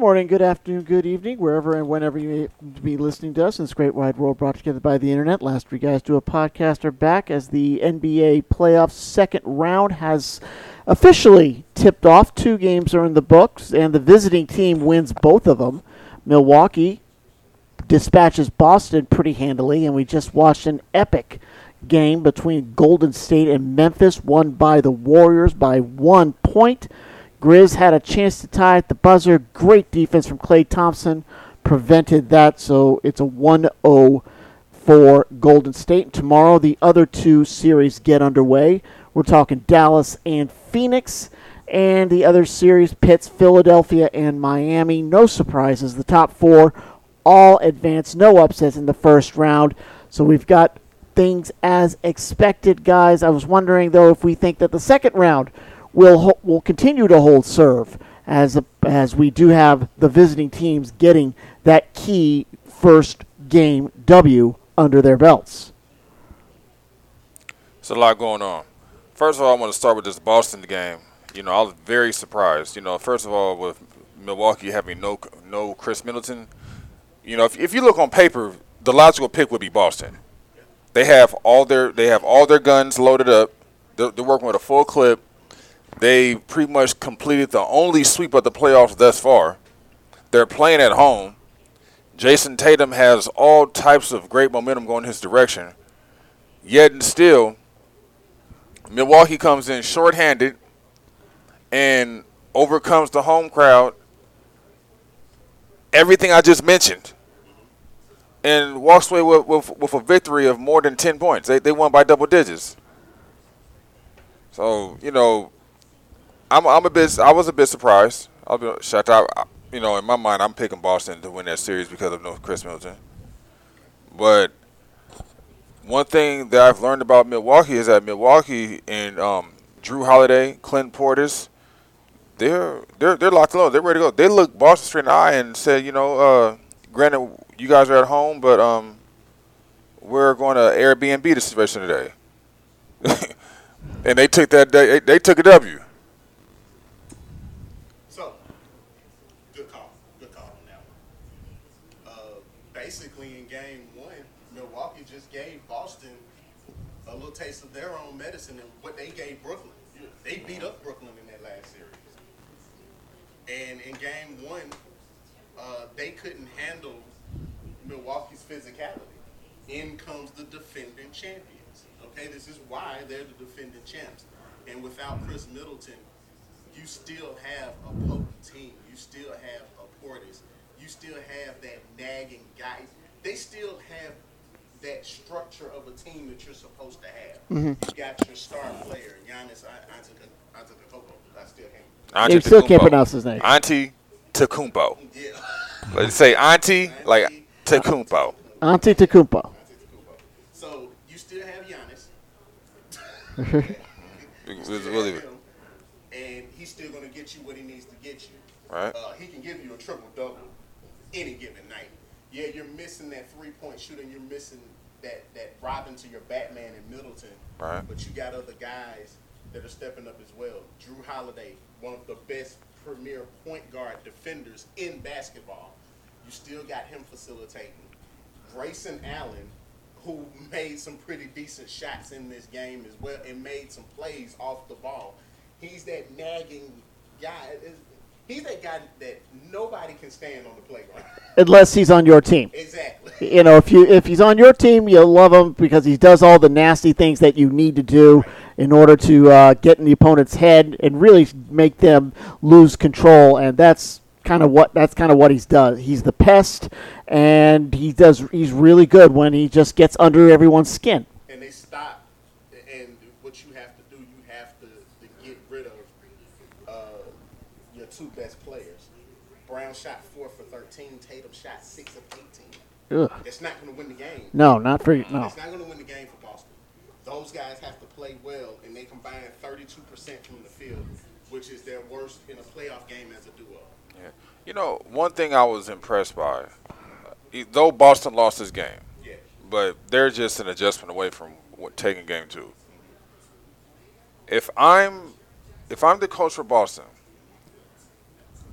Good morning, good afternoon, good evening, wherever and whenever you may be listening to us in this great wide world brought together by the internet. Last three guys do a podcast are back as the NBA playoffs second round has officially tipped off. Two games are in the books, and the visiting team wins both of them. Milwaukee dispatches Boston pretty handily, and we just watched an epic game between Golden State and Memphis, won by the Warriors by one point. Grizz had a chance to tie at the buzzer. Great defense from Klay Thompson prevented that, so it's a 1 0 for Golden State. Tomorrow, the other two series get underway. We're talking Dallas and Phoenix. And the other series pits Philadelphia and Miami. No surprises. The top four all advance, no upsets in the first round. So we've got things as expected, guys. I was wondering, though, if we think that the second round will will continue to hold serve as a, as we do have the visiting teams getting that key first game W under their belts. There's a lot going on. First of all, I want to start with this Boston game. You know, I was very surprised. You know, first of all, with Milwaukee having no no Khris Middleton, you know, if, if you look on paper, the logical pick would be Boston. They have all their they have all their guns loaded up. They're, they're working with a full clip. They pretty much completed the only sweep of the playoffs thus far. They're playing at home. Jayson Tatum has all types of great momentum going his direction. Yet and still, Milwaukee comes in shorthanded and overcomes the home crowd. Everything I just mentioned. And walks away with, with, with a victory of more than 10 points. They, they won by double digits. So, you know, I'm I'm a bit I was a bit surprised. I'll be shut. You know, in my mind, I'm picking Boston to win that series because of no Khris Middleton. But one thing that I've learned about Milwaukee is that Milwaukee and um, Jrue Holiday, Clint Portis, they're they're they're locked low. They're ready to go. They look Boston straight in the eye and said, you know, uh, granted you guys are at home, but um, we're going to Airbnb the situation today. and they took that they, they took a W. taste of their own medicine and what they gave Brooklyn. They beat up Brooklyn in that last series. And in game one, uh, they couldn't handle Milwaukee's physicality. In comes the defending champions. Okay, this is why they're the defending champs. And without Khris Middleton, you still have a potent team. You still have a Portis. You still have that nagging guy. They still have that structure of a team that you're supposed to have. Mm-hmm. You got your star player, Giannis Antetokounmpo. I still can't. You still can't pronounce his name. Auntie Tecumpo. Yeah. Let's say Auntie, like Tecumpo. Auntie Tecumpo. So you still have Giannis. we'll leave it. And he's still going to get you what he needs to get you. Right. Uh, he can give you a triple double any given night. Yeah, you're missing that three point shooting. You're missing that that Robin to your Batman in Middleton. Right. But you got other guys that are stepping up as well. Jrue Holiday, one of the best premier point guard defenders in basketball. You still got him facilitating. Grayson Allen, who made some pretty decent shots in this game as well and made some plays off the ball. He's that nagging guy. He's that guy that nobody can stand on the playground. Unless he's on your team. Exactly. You know, if you if he's on your team, you'll love him because he does all the nasty things that you need to do in order to uh, get in the opponent's head and really make them lose control. And that's kind of what that's kind of what he's done. He's the pest, and he does. He's really good when he just gets under everyone's skin. And they stop. And what you have to do, you have to, to get rid of uh, your two best players. Brown shot four for thirteen. Tatum shot six of eighteen. Ugh. It's not going to win the game. No, not for you. no. It's not going to win the game for Boston. Those guys have to play well, and they combine 32% from the field, which is their worst in a playoff game as a duo. Yeah. You know, one thing I was impressed by, uh, though Boston lost this game, Yeah. but they're just an adjustment away from what, taking game two. If I'm, if I'm the coach for Boston,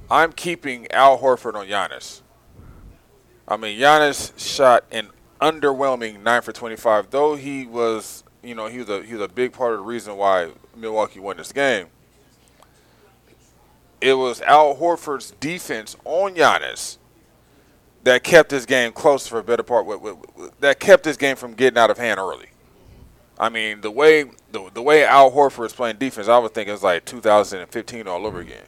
I'm keeping Al Horford on Giannis. I mean, Giannis shot an underwhelming nine for 25, though he was, you know, he was a he was a big part of the reason why Milwaukee won this game. It was Al Horford's defense on Giannis that kept this game close for a better part. That kept this game from getting out of hand early. I mean, the way the, the way Al Horford is playing defense, I would think it's like 2015 all over again.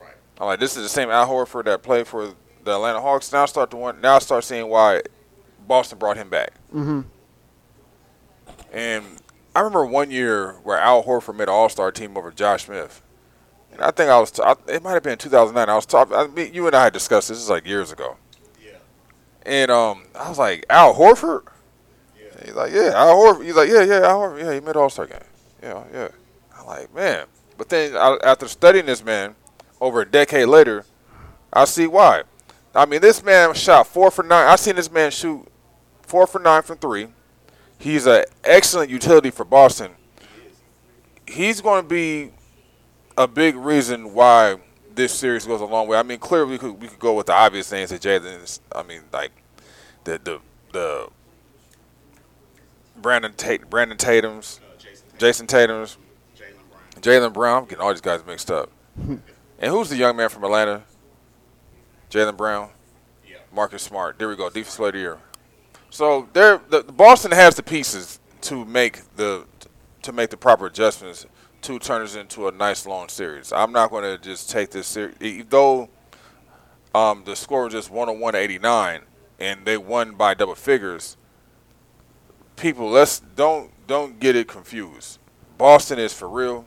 Right. I'm like, this is the same Al Horford that played for the Atlanta Hawks. Now I start to want, now I start seeing why Boston brought him back. Mm-hmm. And I remember one year where Al Horford made an All Star team over Josh Smith. And I think I was, t- I, it might have been 2009. I was talking, I mean, you and I had discussed this, this is like years ago. Yeah. And um, I was like, Al Horford? Yeah. He's like, yeah, Al Horford. He's like, yeah, yeah, Al Horford. Yeah, he made All Star game. Yeah, yeah. I'm like, man. But then I, after studying this man over a decade later, I see why. I mean, this man shot four for nine. I've seen this man shoot four for nine from three. He's an excellent utility for Boston. He's going to be a big reason why this series goes a long way. I mean, clearly we could we could go with the obvious things that Jalen. I mean, like the the the Brandon Tate, Brandon Tatum's, Uh, Jayson, Jayson Tatum's, Jalen Brown. Jalen Brown. I'm getting all these guys mixed up. and who's the young man from Atlanta? Jalen Brown, Yeah. Marcus Smart. There we go. Defense player of the year. So there, the, the Boston has the pieces to make the to make the proper adjustments to turn this into a nice long series. I'm not going to just take this series, though. Um, the score was just 101 to 89, and they won by double figures. People, let's don't don't get it confused. Boston is for real,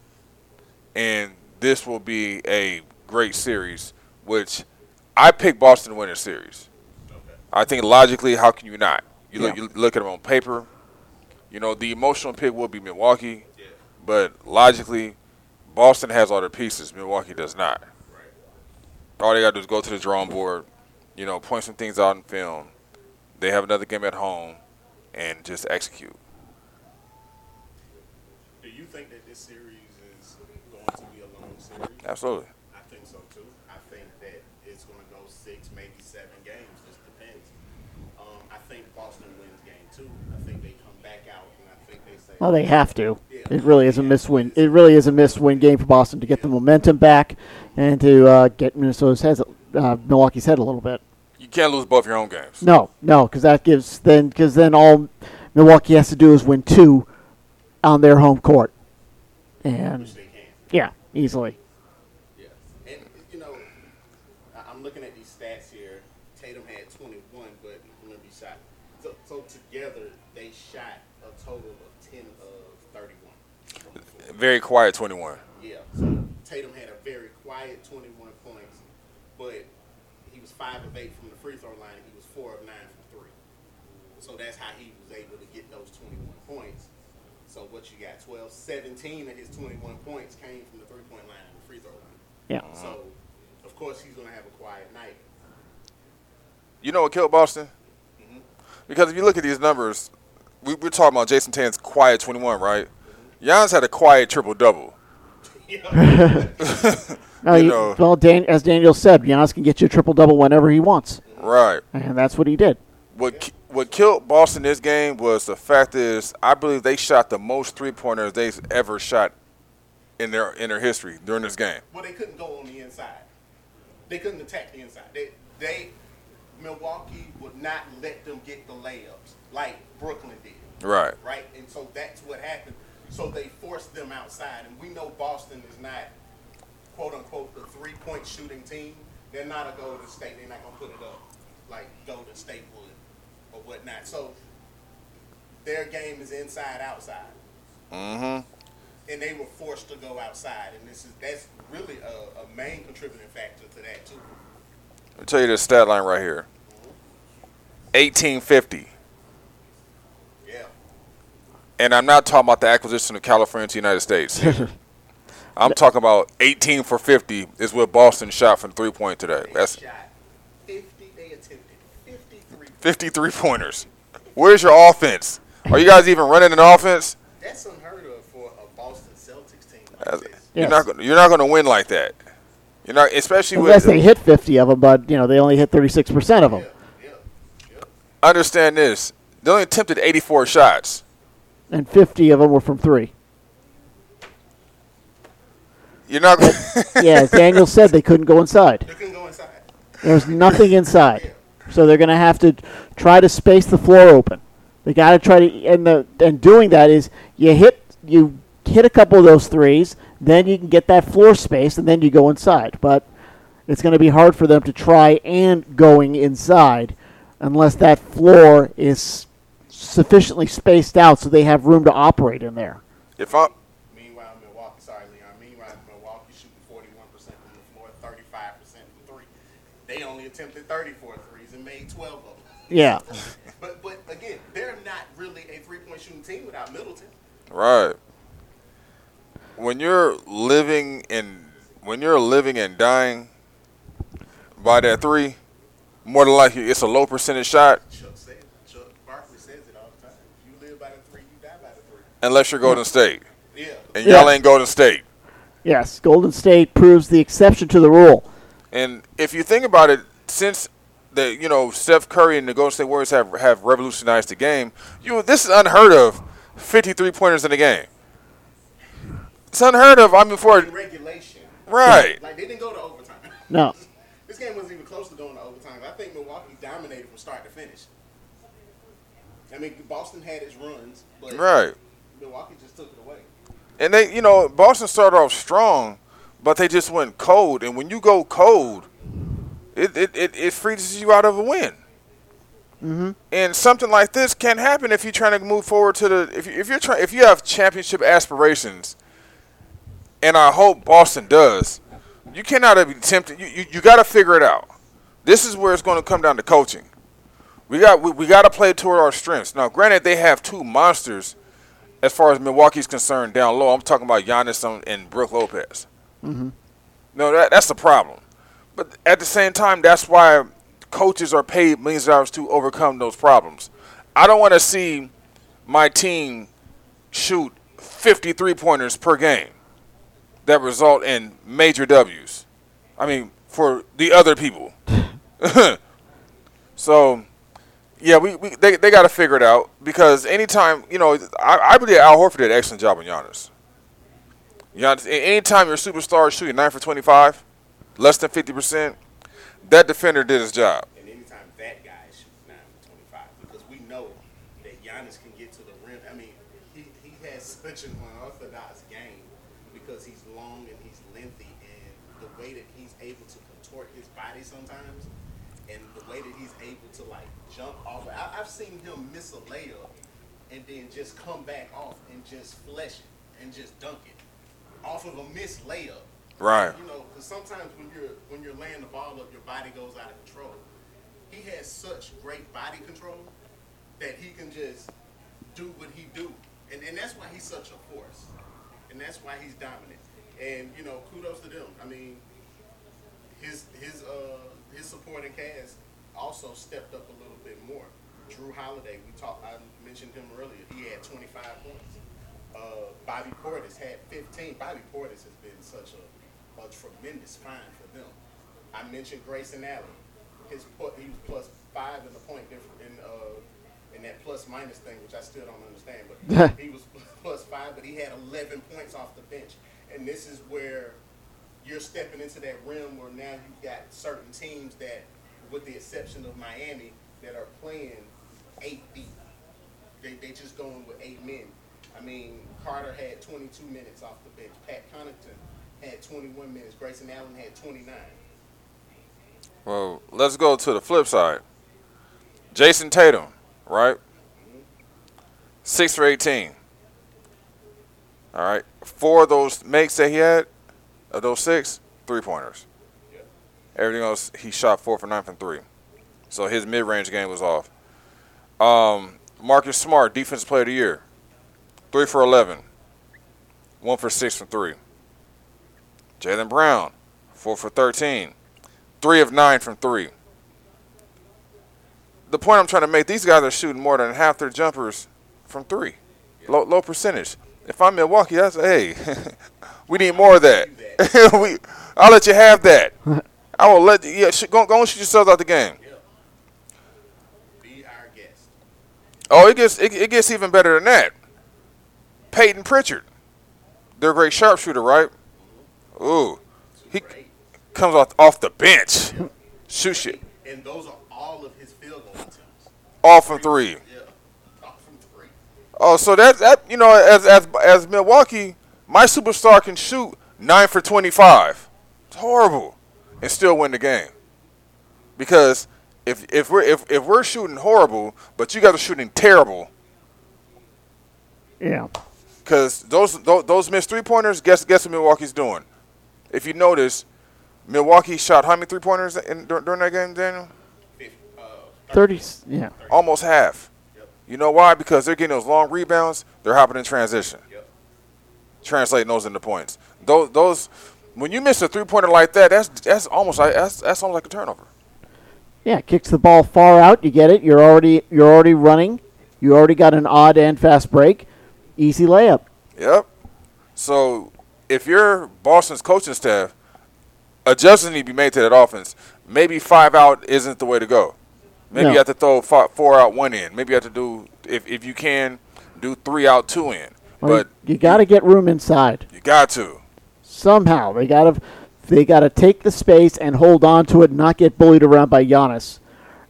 and this will be a great series. Which I picked Boston to win the series. Okay. I think logically, how can you not? You look, you look at them on paper. You know, the emotional pick will be Milwaukee, Yeah. but logically, Boston has all their pieces. Milwaukee does not. Right. All they got to do is go to the drawing board, you know, point some things out in film. They have another game at home, and just execute. Do you think that this series is going to be a long series? Absolutely. I think so too. I think that it's going to go six, maybe seven games. Just depends. Um, I think Boston wins game two. I think they come back out and I think they say, Well, they have to. It really is a missed win. It really is a missed win game for Boston to get the momentum back and to uh, get Minnesota's head, uh, Milwaukee's head a little bit. You can't lose both your own games. No, no, because that gives then because then all Milwaukee has to do is win two on their home court, and which they can. yeah, easily. Yeah. And, you know, I- I'm looking at these stats here. Tatum had 21, but remember he shot. So, so together, they shot a total of 10 of 31. from the floor. Very quiet 21. Yeah. So Tatum had a very quiet 21 points, but he was 5 of 8 from the free throw line. He was 4 of 9 from 3. So that's how he was able to get those 21 points. So what you got? 12, 17 of his 21 points came from the three point line and the free throw line. Yeah, So, of course, he's going to have a quiet night. You know what killed Boston? Because if you look at these numbers, we, we're talking about Jayson Tatum's quiet 21, right? Giannis had a quiet triple double. No, You you- know. well, Dan, as Daniel said, Giannis can get you a triple double whenever he wants, Right. and that's what he did. What ki- what killed Boston this game was the fact is I believe they shot the most three pointers they've ever shot in their in their history during this game. well, they couldn't go on the inside. They couldn't attack the inside. They, they, Milwaukee would not let them get the layups like Brooklyn did. Right. right? And so that's what happened. So they forced them outside, and we know Boston is not quote unquote the three point shooting team. They're not a Golden State. They're not gonna put it up like Golden State would or whatnot. So their game is inside outside, Mm-hmm. and they were forced to go outside. And this is that's really a, a main contributing factor to that too. I'll tell you this stat line right here. 1850. Yeah, And I'm not talking about the acquisition of California to the United States. I'm talking about 18 for 50 is what Boston shot from three point today. they That's shot fifty. They attempted fifty-three. 53 pointers. Where's your offense? Are you guys even running an offense? That's unheard of for a Boston Celtics team like You're Yes. not gonna, you're not going to win like that. You know, especially Unless with they hit 50 of them, but you know they only hit 36% of them. Yeah, yeah. understand this. They only attempted 84 shots. and 50 of them were from three. You're not. Yeah, as Daniel said, they couldn't go inside. They couldn't go inside. There's nothing inside, so they're going to have to try to space the floor open. They got to try to, and the and doing that is you hit you hit a couple of those threes, then you can get that floor space, and then you go inside. But it's going to be hard for them to try and going inside unless that floor is sufficiently spaced out so they have room to operate in there. if I Meanwhile, Milwaukee, sorry, Leon. Meanwhile, Milwaukee shooting 41% from the floor, 35% from three. They only attempted 34 threes and made 12 of them. Yeah. But but again, they're not really a three point shooting team without Middleton. Right. When you're living in when you're living and dying by that three, more than likely it's a low percentage shot Chuck said, Chuck Barkley says it all the time. If you live by the three, you die by the three. unless you're Golden State. Yeah. And y'all ain't Golden State. Yes, Golden State proves the exception to the rule. And if you think about it, since the you know Steph Curry and the Golden State Warriors have have revolutionized the game, you this is unheard of. Fifty three pointers in the game. It's unheard of. I mean, for In regulation. right, Like they didn't go to overtime. No. This game wasn't even close to going to overtime. I think Milwaukee dominated from start to finish. I mean, Boston had its runs, but right. Milwaukee just took it away. And they, you know, Boston started off strong, but they just went cold. And when you go cold, it it, it, it freezes you out of a win. Mm-hmm. And something like this can happen if you're trying to move forward to the if you, if you're trying if you have championship aspirations. And I hope Boston does. You cannot be tempted. You you, you got to figure it out. This is where it's going to come down to coaching. We got we, we got to play toward our strengths. Now, granted, they have two monsters as far as Milwaukee's concerned down low. I'm talking about Giannis and- Brooke Lopez. Mm-hmm. No, that that's the problem. But at the same time, that's why coaches are paid millions of dollars to overcome those problems. I don't want to see my team shoot 53 pointers per game that result in major W's. I mean, for the other people. so, yeah, we, we they, they got to figure it out because anytime, you know, I, I believe Al Horford did an excellent job on Giannis. Giannis, anytime your superstar is shooting 9 for 25, less than 50%, that defender did his job. And anytime that guy shoots 9 for 25, because we know that Giannis can get to the rim. I mean, he, he has such an unorthodox game because he's long and he's lengthy, and the way that he's able to contort his body sometimes, and the way that he's able to, like, jump off. I, I've seen him miss a layup and then just come back off and just flesh it and just dunk it off of a missed layup. Right. You know, because sometimes when you're when you're laying the ball up, your body goes out of control. He has such great body control that he can just do what he do, and and that's why he's such a force, and that's why he's dominant. And you know, kudos to them. I mean, his his uh his supporting cast also stepped up a little bit more. Jrue Holiday, we talked. I mentioned him earlier. He had 25 points. Uh, Bobby Portis had 15. Bobby Portis has been such a, a tremendous find for them. I mentioned Grayson Allen. His he was plus five in the point difference in uh, in that plus minus thing, which I still don't understand. But he was plus five, but he had 11 points off the bench. And this is where you're stepping into that realm where now you've got certain teams that, with the exception of Miami, that are playing eight deep. They they just going with eight men. I mean, Carter had 22 minutes off the bench. Pat Connaughton had 21 minutes. Grayson Allen had 29. Well, let's go to the flip side. Jayson Tatum, right? Mm-hmm. Six for 18. All right. Four of those makes that he had, of those six, three pointers. Yeah. Everything else, he shot four for nine from three. So his mid range game was off. Um, Marcus Smart, Defensive Player of the Year. Three for 11. One for six from three. Jalen Brown, four for 13. Three of nine from three. The point I'm trying to make, these guys are shooting more than half their jumpers from three. Low, low percentage. If I'm Milwaukee, that's hey, we need more of that. we, I'll let you have that. I will let you. Yeah, sh- go, go and shoot yourselves out the game. Yeah. Be our guest. Oh, it gets it, it gets even better than that. Payton Pritchard, they're a great sharpshooter, right? Ooh, he comes off off the bench, shoot shit, And those are all of his field goal attempts. all from three. Yeah. All from three. Oh, so that that you know, as as as Milwaukee, my superstar can shoot nine for twenty five. It's horrible, and still win the game. Because if if we're if, if we're shooting horrible, but you guys are shooting terrible, Yeah. because those, those those missed three pointers. Guess guess what Milwaukee's doing? If you notice, Milwaukee shot how many three pointers in, dur- during that game, Daniel? Fif- uh, 30. Yeah. Almost half. Yep. You know why? Because they're getting those long rebounds. They're hopping in transition. Yep. translating those into points. Those those when you miss a three pointer like that, that's that's almost like that's that's almost like a turnover. Yeah, kicks the ball far out. You get it. You're already you're already running. You already got an odd and fast break. Easy layup. Yep. So if you're Boston's coaching staff, adjustments need to be made to that offense. Maybe five out isn't the way to go. Maybe No. you have to throw five, four out, one in. Maybe you have to do if if you can do three out, two in. Well, But you got to get room inside you got to. somehow. They got to they got to take the space and hold on to it, and not get bullied around by Giannis,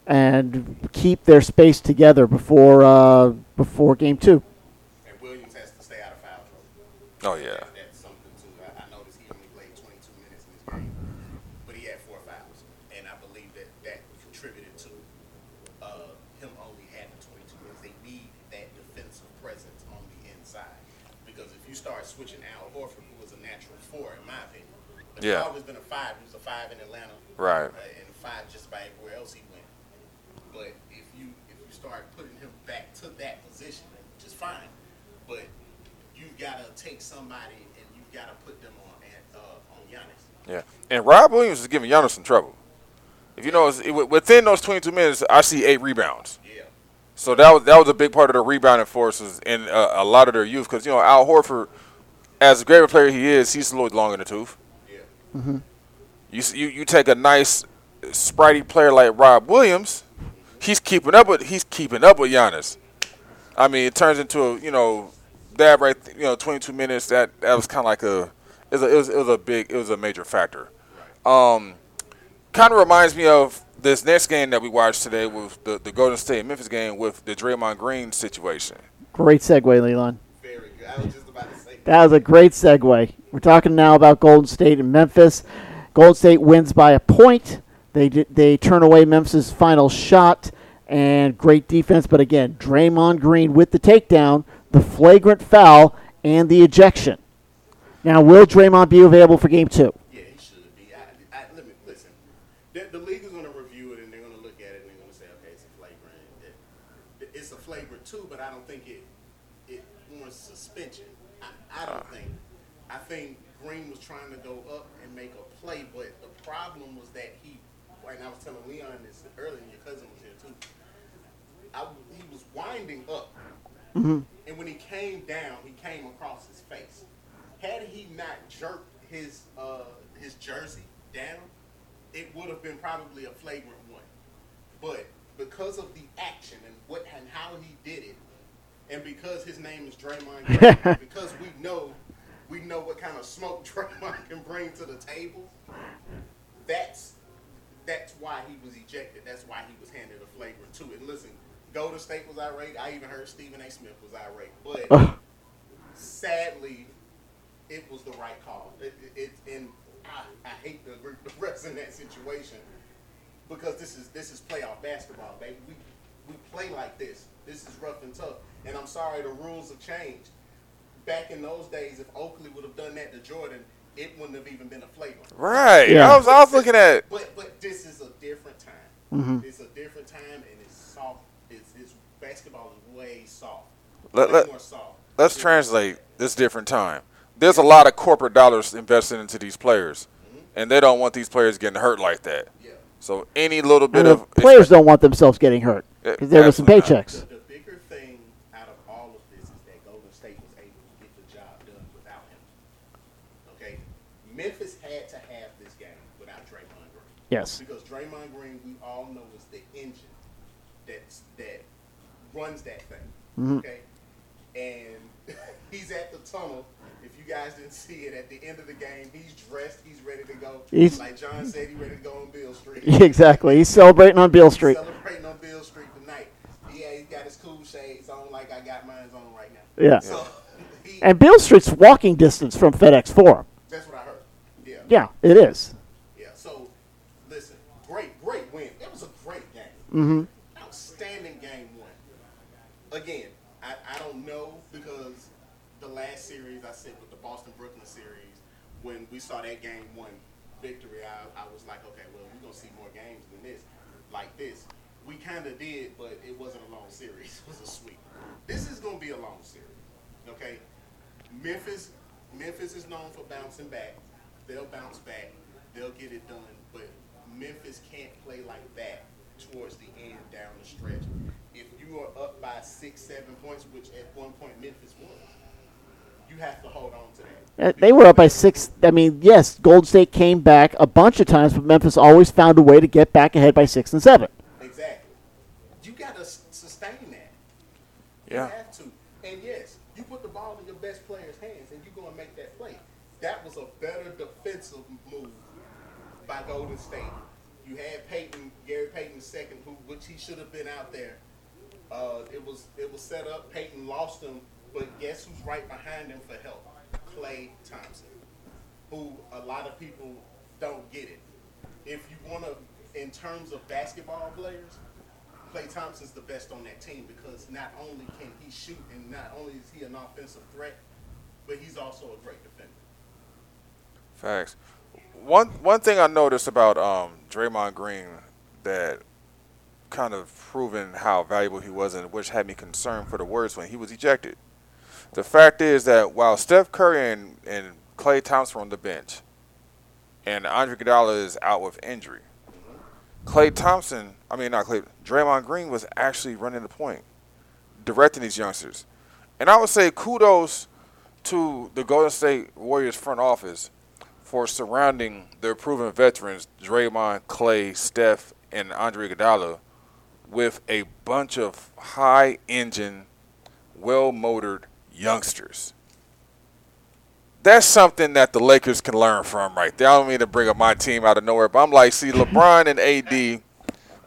and keep their space together before uh, before game two. And Williams has to stay out of foul trouble. Oh yeah. That's something too. I, I noticed he only played 22 minutes in this game, but he had four fouls, and I believe that that contributed to uh, him only having 22 minutes. They need that defensive presence on the inside because if you start switching Al Horford, who was a natural four in my opinion, but Yeah. he's always been a five. He was a five in Atlanta, Right. uh, and five just about everywhere else he went. But if you if you start putting him back to that position, which is fine, but you've gotta take somebody and you've gotta put them on at, uh, on Giannis. Yeah. And Rob Williams is giving Giannis some trouble. If you notice, it- within those 22 minutes, I see eight rebounds. Yeah, So that was that was a big part of the rebounding forces in uh, a lot of their youth because you know Al Horford, as a great player he is, he's a little long in the tooth. Yeah, You you you take a nice, spritey player like Rob Williams, he's keeping up with he's keeping up with Giannis. I mean, it turns into a you know that right you know 22 minutes that that was kind of like a it was, a it was it was a big it was a major factor. Um, kind of reminds me of this next game that we watched today with the the Golden State Memphis game with the Draymond Green situation. Great segue, Leland. very good. I was just about to say that. That was a great segue. We're talking now about Golden State and Memphis. Golden State wins by a point. They they turn away Memphis's final shot and great defense, but again, Draymond Green with the takedown, the flagrant foul, and the ejection. Now, will Draymond be available for Game Two? Yeah, he should be. I, I, let me listen. The, the league is going to review it and they're going to look at it and they're going to say, okay, it's a flagrant. It, it's a flagrant too, but I don't think it it warrants suspension. I, I don't think. I think Green was trying to go up and make a play, but the problem was that he. And I was telling Leon this earlier. and Your cousin was here too. I, he was winding up, and when he came down, he came across his face. Had he not jerked his uh, his jersey down, it would have been probably a flagrant one. But because of the action and what and how he did it, and because his name is Draymond, Green, because we know we know what kind of smoke Draymond can bring to the table, that's that's why he was ejected. That's why he was handed a flagrant two. And listen, Golden State was irate. I even heard Stephen A. Smith was irate. But sadly, it was the right call. It, it, it and I, I hate the, the refs in that situation because this is this is playoff basketball, baby. We we play like this. This is rough and tough. And I'm sorry, the rules have changed. Back in those days, if Oakley would have done that to Jordan, it wouldn't have even been a flagrant. Right. Yeah. I was I was looking at But but this is a different time. Mm-hmm. It's a different time, and it's soft. It's, it's basketball is way soft. Let- way let- more soft. let's translate this different time. There's a lot of corporate dollars invested into these players, mm-hmm. and they don't want these players getting hurt like that. Yeah. So any little bit And the of players don't want themselves getting hurt because there were some paychecks. The, the bigger thing out of all of this is that Golden State was able to get the job done without him. Okay, Memphis had to have this game without Draymond Green. Yes. Because Draymond Green, we all know, is the engine that runs that thing. Mhm. Okay, and he's at the tunnel. If you guys didn't see it, at the end of the game, he's dressed, he's ready to go. He's- like John said, he's ready to go on Bill Street. exactly. He's celebrating on Beale Street. Celebrating on Bill Street tonight. Yeah, he's got his cool shades on, like I got mine on right now. Yeah. So he, And Bill Street's walking distance from FedEx Forum. that's what I heard. Yeah. Yeah, it is. Yeah. So, listen, great, great win. It was a great game. Mm-hmm. Again, I, I don't know because the last series I said with the Boston Brooklyn series, when we saw that game one victory, I, I was like, okay, well, we're gonna see more games than this, like this. We kind of did, but it wasn't a long series. It was a sweep. This is gonna be a long series. Okay. Memphis, Memphis is known for bouncing back. They'll bounce back. They'll get it done. But Memphis can't play like that towards the end down the stretch. If you are up by six, seven points, which at one point Memphis was, you have to hold on to that. Uh, They were up by six. I mean, yes, Gold State came back a bunch of times, but Memphis always found a way to get back ahead by six and seven. Exactly. You got to sustain that. Yeah. You have to. And yes, you put the ball in your best player's hands and you're going to make that play. That was a better defensive move by Golden State. You had Payton, Gary Payton second, who which he should have been out there. Uh, it was it was set up. Payton lost him, but guess who's right behind him for help? Klay Thompson, who a lot of people don't get it. If you want to, in terms of basketball players, Klay Thompson's the best on that team because not only can he shoot and not only is he an offensive threat, but he's also a great defender. Facts. One one thing I noticed about um, Draymond Green that kind of proven how valuable he was and which had me concerned for the Warriors when he was ejected. The fact is that while Steph Curry and, and Klay Thompson were on the bench and Andre Iguodala is out with injury, Klay Thompson, I mean not Klay, Draymond Green was actually running the point, directing these youngsters. And I would say kudos to the Golden State Warriors front office for surrounding their proven veterans, Draymond, Klay, Steph, and Andre Iguodala, with a bunch of high-engine, well-motored youngsters. That's something that the Lakers can learn from right there. I don't mean to bring up my team out of nowhere, but I'm like, see, LeBron and AD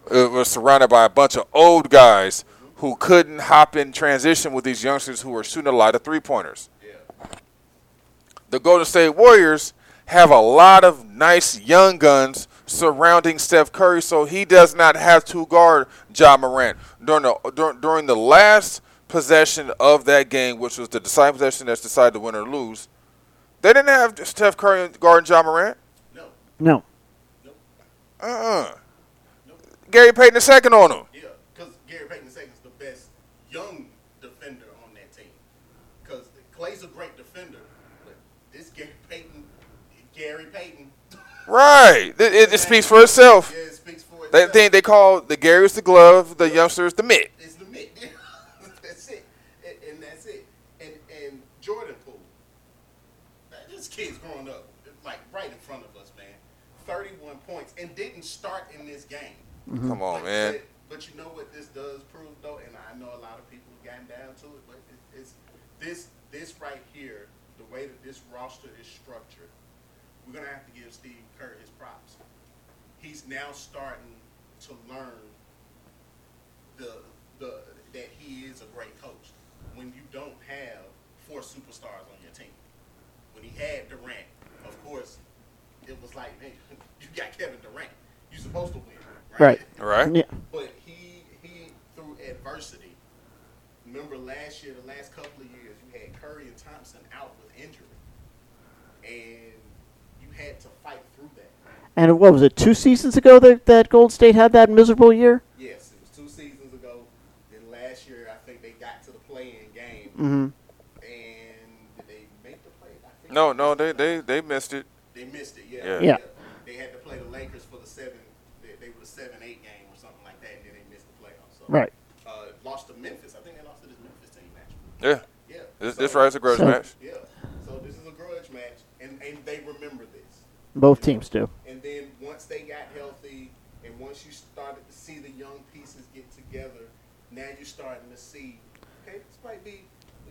uh, were surrounded by a bunch of old guys who couldn't hop in transition with these youngsters who were shooting a lot of three-pointers Yeah. the Golden State Warriors have a lot of nice young guns surrounding Steph Curry, so he does not have to guard Ja Morant during the during, during the last possession of that game, which was the deciding possession that's decided to win or lose. They didn't have Steph Curry guarding Ja Morant. No. No. Nope. Uh-uh. Nope. Gary Payton the second on him. Yeah. Because Gary Payton II is the best young defender on that team. Because Klay's a great defender, but this Gary Payton, Gary Payton. Right. It, it, it speaks for itself. Yeah, it speaks for They think they call the Gary is the glove, the youngster is the mitt. It's the mid. that's it, and, and that's it. And and Jordan Poole, this kid's growing up like right in front of us, man. Thirty-one points and didn't start in this game. Mm-hmm. Come on, But- man. But, but you know what this does prove though, and I know a lot of people have gotten down to it, but it, it's this this right here, the way that this roster is structured, we're gonna have to give Steve Kerr his props. He's now starting to learn the the that he is a great coach. When you don't have four superstars on your team, when he had Durant, of course, it was like, man, you got Kevin Durant, you're supposed to win, Right. Right. Yeah. but he he through adversity. Remember last year, the last couple of years, you had Curry and Thompson out with injury, and you had to fight through that. And what was it? Two seasons ago that that Gold State had that miserable year. Yes, it was two seasons ago. Then last year, I think they got to the play-in game, Mm-hmm. and did they make the play? I think No, no, they they they missed it. they missed it. Yeah, Yeah. Yeah. They had to play the Lakers for the seven. They, they were the seven-eight game or something like that, and then they missed the playoffs. So, Right. Uh, lost to Memphis. I think they lost to this Memphis team actually. Yeah. Yeah. This So- this right is a grudge So- match. Yeah. So this is a grudge match, and, and they remember this. Both teams do. And then once they got healthy, And once you started to see the young pieces get together, now you're starting to see, okay, this might be,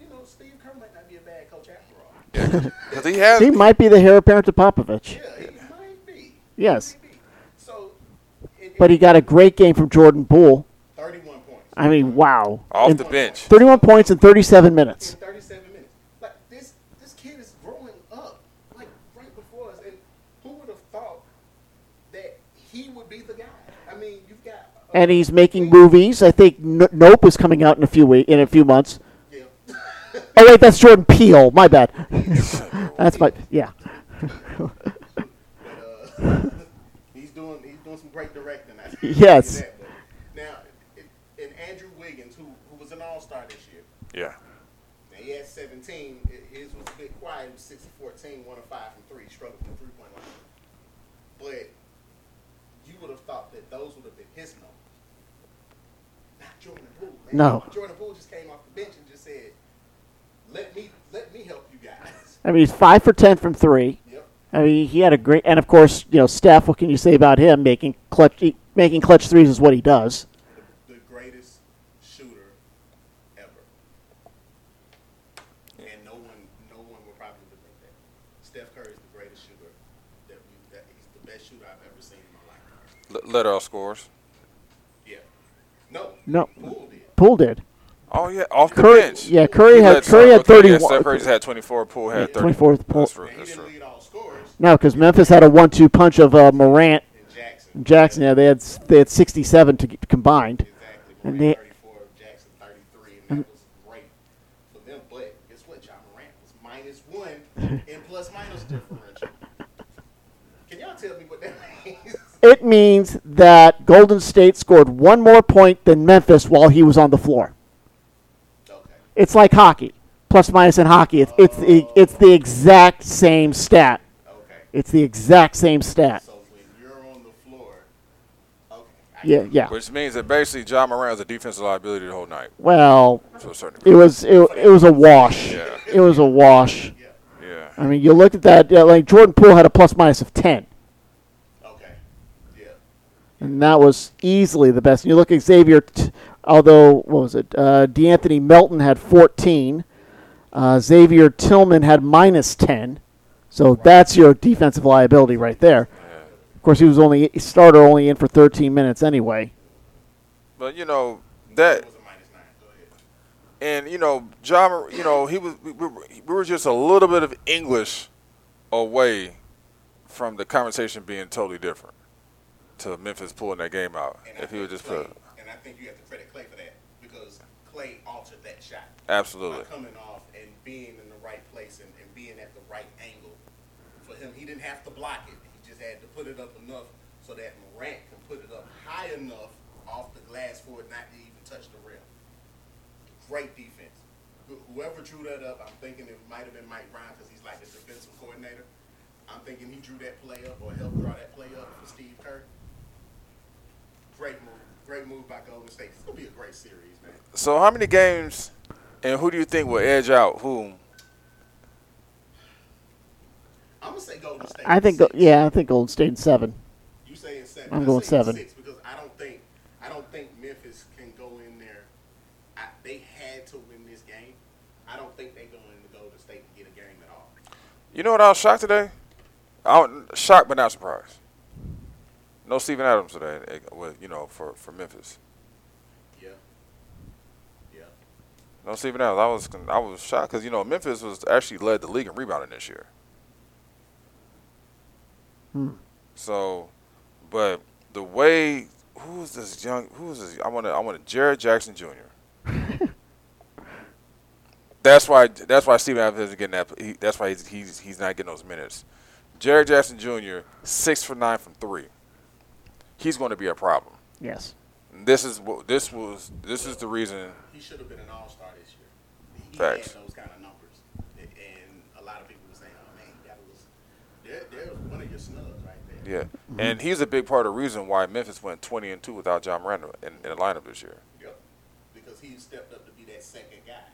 you know, Steve Kerr might not be a bad coach after all. Because he has. He might be the heir apparent to Popovich. Yeah, he might be. Yes. Might be. So, it, But he got a great game from Jordan Poole. 31 points. I mean, wow. Off In the bench. 31 points in 37 minutes. in 37 minutes. Like this, this kid is growing up, like right before us. And who would have thought that he would be the guy? I mean, you've got. uh, And he's making movies. I think N- Nope is coming out in a few week, in a few months. Yeah. Oh wait, that's Jordan Peele. My bad. that's my yeah. But, uh, he's doing he's doing some great directing. Yes. tell you that. But now, it, and Andrew Wiggins, who who was an All Star this year, Yeah. now he had 17. It- His was a bit quiet. He was 6 of 14, one of five from three. Struggled from three point line. But you would have thought that those would have been his numbers, not Jordan Poole. No. Jordan Poole just came off the bench and just said, "Let me let me help you guys." I mean, he's five for ten from three. Yep. I mean, he had a great, and of course, you know, Steph. What can you say about him? Making clutch, he- making clutch threes is what he does. the greatest shooter ever. And no one, no one will probably debate that. Steph Curry is the greatest shooter that we, that he's the best shooter I've ever seen in my lifetime. L- let off scores. Yeah. No. No. Poole did. Poole did. Oh yeah, off the bench. yeah, Curry He had- Curry some- had okay, 31 Yeah, Steph Curry just had 24. Poole had Yeah, 30. 24 Poole- That's true. And he That's didn't true. lead all scorers No, because Memphis had a one-two punch of uh, Morant in Jackson. and Jackson. Yeah, they had they had 67 to, combined. Exactly. And they- Jackson 33, and that was great for them. But guess what? John Morant was minus one in plus minus differential. Can y'all tell me what that means? It means that Golden State scored one more point than Memphis while he was on the floor. Okay. It's like hockey, plus minus in hockey. It's it's the, it's the exact same stat. Okay. It's the exact same stat. So when you're on the floor, okay. Yeah, yeah. Which means that basically John Moran was a defensive liability the whole night Well, to a certain it was it, it was a wash. Yeah. It was a wash. Yeah. Yeah. I mean, you looked at that. Yeah, like Jordan Poole had a plus minus of ten, Okay. Yeah. And that was easily the best. And you look at Xavier, t- although what was it? Uh, De'Anthony Melton had fourteen. Uh, Xavier Tillman had minus ten. So that's your defensive liability right there. Of course, he was only starter only in for 13 minutes anyway. But you know that, was a minus nine. Go ahead. and you know John, you know he was. We, we were just a little bit of English away from the conversation being totally different. To Memphis pulling that game out, And I if he would just Klay, put and I think you have to credit Klay for that because Klay altered that shot. absolutely. By coming off and being in the right place and, and being at the right angle. For him, he didn't have to block it. He just had to put it up enough so that Morant can put it up high enough off the glass for it not to even touch the rim. Great defense. Whoever drew that up, I'm thinking it might have been Mike Brown because he's like the defensive coordinator. I'm thinking he drew that play up or helped draw that play up for Steve Kerr. Great move. Great move by Golden State. It's going to be a great series, man. So how many games, and who do you think will edge out whom? I'm gonna say Golden State. I think, six. yeah, I think Golden State in seven. You saying seven? I'm I going seven. Six because I don't think I don't think Memphis can go in there. I, they had to win this game. I don't think they go into Golden State and get a game at all. You know what I was shocked today? I was shocked but not surprised. No Steven Adams today. eh, With you know for for Memphis. Yeah. Yeah. No Steven Adams. I was I was shocked because you know Memphis was actually led the league in rebounding this year. Hmm. So, but the way who is this young? Who is this? I want to. I want to Jaren Jackson Jr. that's why. That's why Steven Adams isn't getting that. He, that's why he's, he's he's not getting those minutes. Jaren Jackson Jr. six for nine from three. He's going to be a problem. Yes. This is what this was. This is the reason. He should have been an All Star this year. He Facts. had those kind of numbers, and, and a lot of people were saying, "Oh man, that was they're, they're one of your snubs right there." Yeah, and he's a big part of the reason why Memphis went twenty and two without John Miranda in, in the lineup this year. Yep. Because he stepped up to be that second guy.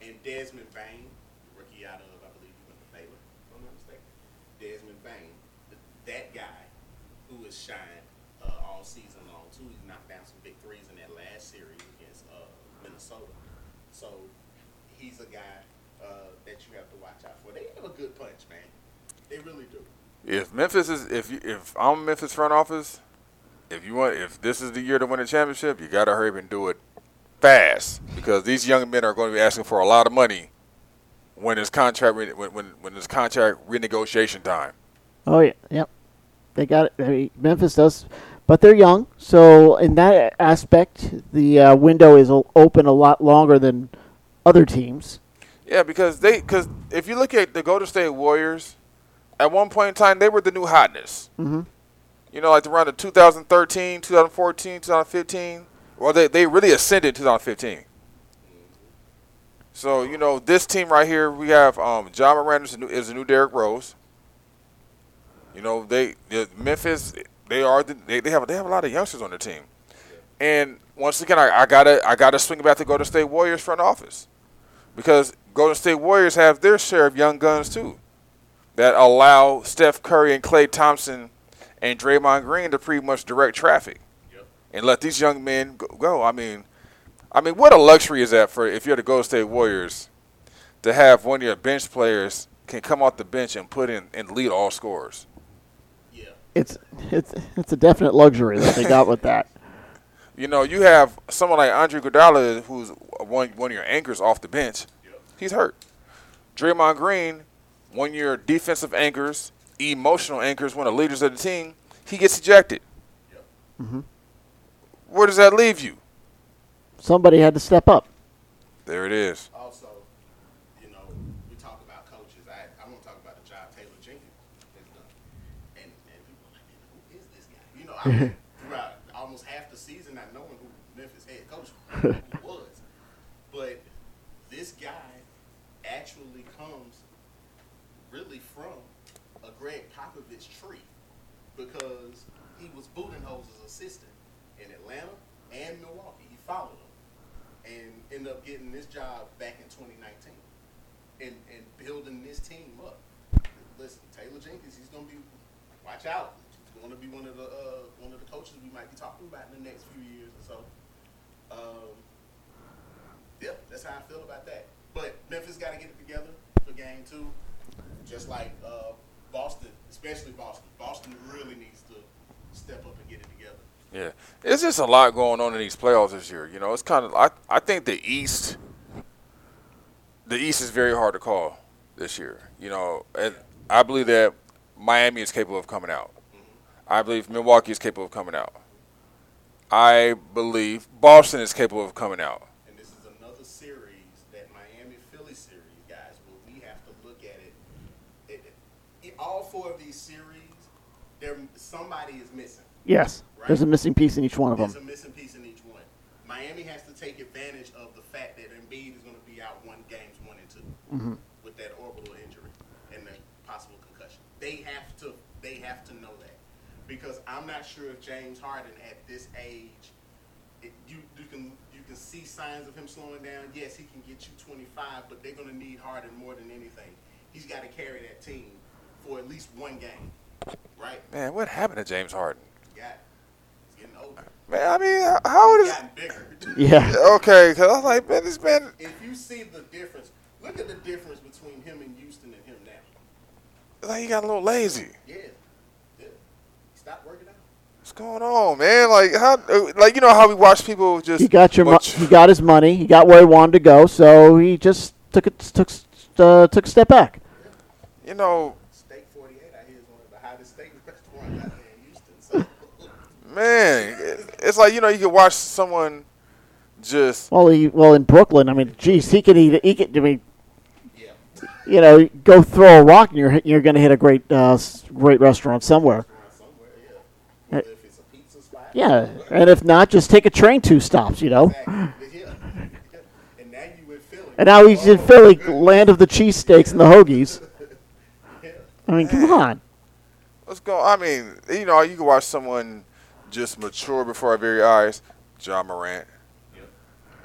And Desmond Bane, rookie out of, I believe he went to Baylor, if I'm not mistaken. Desmond Bane, that guy who has shined all all season long too. He knocked down some big threes in that last series against uh, Minnesota. So he's a guy uh, that you have to watch out for. They have a good punch, man. They really do. If Memphis is if you, if I'm Memphis front office, if you want if this is the year to win a championship, you got to hurry up and do it fast because these young men are going to be asking for a lot of money when it's contract when when when it's contract renegotiation time. Oh yeah, yep. They got it. I mean, Memphis does, but they're young, so in that aspect, the uh, window is open a lot longer than other teams. Yeah, because they because if you look at the Golden State Warriors, at one point in time they were the new hotness. Mm-hmm. You know, like around the 2013, 2014, 2015. Well, they they really ascended in 2015. So you know, this team right here, we have um, Ja Morant is a new, is new Derrick Rose. You know, they, the Memphis they are the, they, they have they have a lot of youngsters on their team, and once again, I, I gotta I gotta swing back to Golden State Warriors front office because Golden State Warriors have their share of young guns too, that allow Steph Curry and Klay Thompson and Draymond Green to pretty much direct traffic Yep. and let these young men go. go. I mean, I mean, what a luxury is that for if you're the Golden State Warriors to have one of your bench players can come off the bench and put in and lead all scores. Yeah. It's it's it's a definite luxury that they got with that. You know, you have someone like Andre Iguodala who's one one of your anchors off the bench. Yep. He's hurt. Draymond Green, one of your defensive anchors, emotional anchors, one of the leaders of the team, he gets ejected. Yep. Mm-hmm. Where does that leave you? Somebody had to step up. There it is. Also, you know, we talk about coaches. I, I want to talk about the job Taylor Jenkins has done. And, and people are like, man, who is this guy? You know, I mean, throughout almost half the season, not knowing who Memphis head coach was. But this guy actually comes really from a Gregg Popovich tree because he was Budenholzer's assistant in Atlanta and Milwaukee. He followed him and ended up getting this job back in 2019 and, and building this team up. Listen, Taylor Jenkins, he's gonna be watch out. He's gonna be one of the uh, one of the coaches we might be talking about in the next few years or so. Um, yeah, that's how I feel about that. But Memphis got to get it together for game two, just like uh, Boston, especially Boston. Boston really needs to step up and get it together. Yeah, it's just a lot going on in these playoffs this year. You know, it's kind of I I think the East, the East is very hard to call this year. You know, and I believe that Miami is capable of coming out. I believe Milwaukee is capable of coming out. I believe Boston is capable of coming out. And this is another series, that Miami Philly series, guys, where we have to look at it. it, it all four of these series, there somebody is missing. Yes, Right. there's a missing piece in each one of There's them. There's a missing piece in each one. Miami has to take advantage of the fact that Embiid is going to be out one games one and 2 Mm-hmm. with that orbital injury and the possible concussion. They have to they have to know that because I'm not sure if James Harden at this age, it, you you can you can see signs of him slowing down. Yes, he can get you 25, but they're going to need Harden more than anything. He's got to carry that team for at least one game, right? Man, what happened to James Harden? Got. He's getting older. Man, I mean, how old He's is? gotten bigger. Yeah, Okay, cause I was like, man, this man. if you see the difference, look at the difference between him in Houston and him now. Like he got a little lazy. Yeah, yeah. Stop working out. What's going on, man? Like how? uh, Like you know how we watch people just. he got your. Mo- he got his money. He got where he wanted to go, so he just took it took uh, took a step back. You know, Steak 48 I hear is one of the hottest steak restaurants out there in Houston. So man, it's like you know you can watch someone just. Well, he well in Brooklyn. I mean, geez, he can eat. He can. I mean, yeah, you know, go throw a rock and you're you're going to hit a great uh, great restaurant somewhere. Yeah, Whether if it's a pizza spot. Yeah, and if not, just take a train two stops. You know. Exactly. Yeah. And now you in Philly. And now he's in Oh, Philly, land of the cheesesteaks and the hoagies. Yeah. I mean, come on. Let's go. I mean, you know, you can watch someone just mature before our very eyes. Ja Morant, Yep.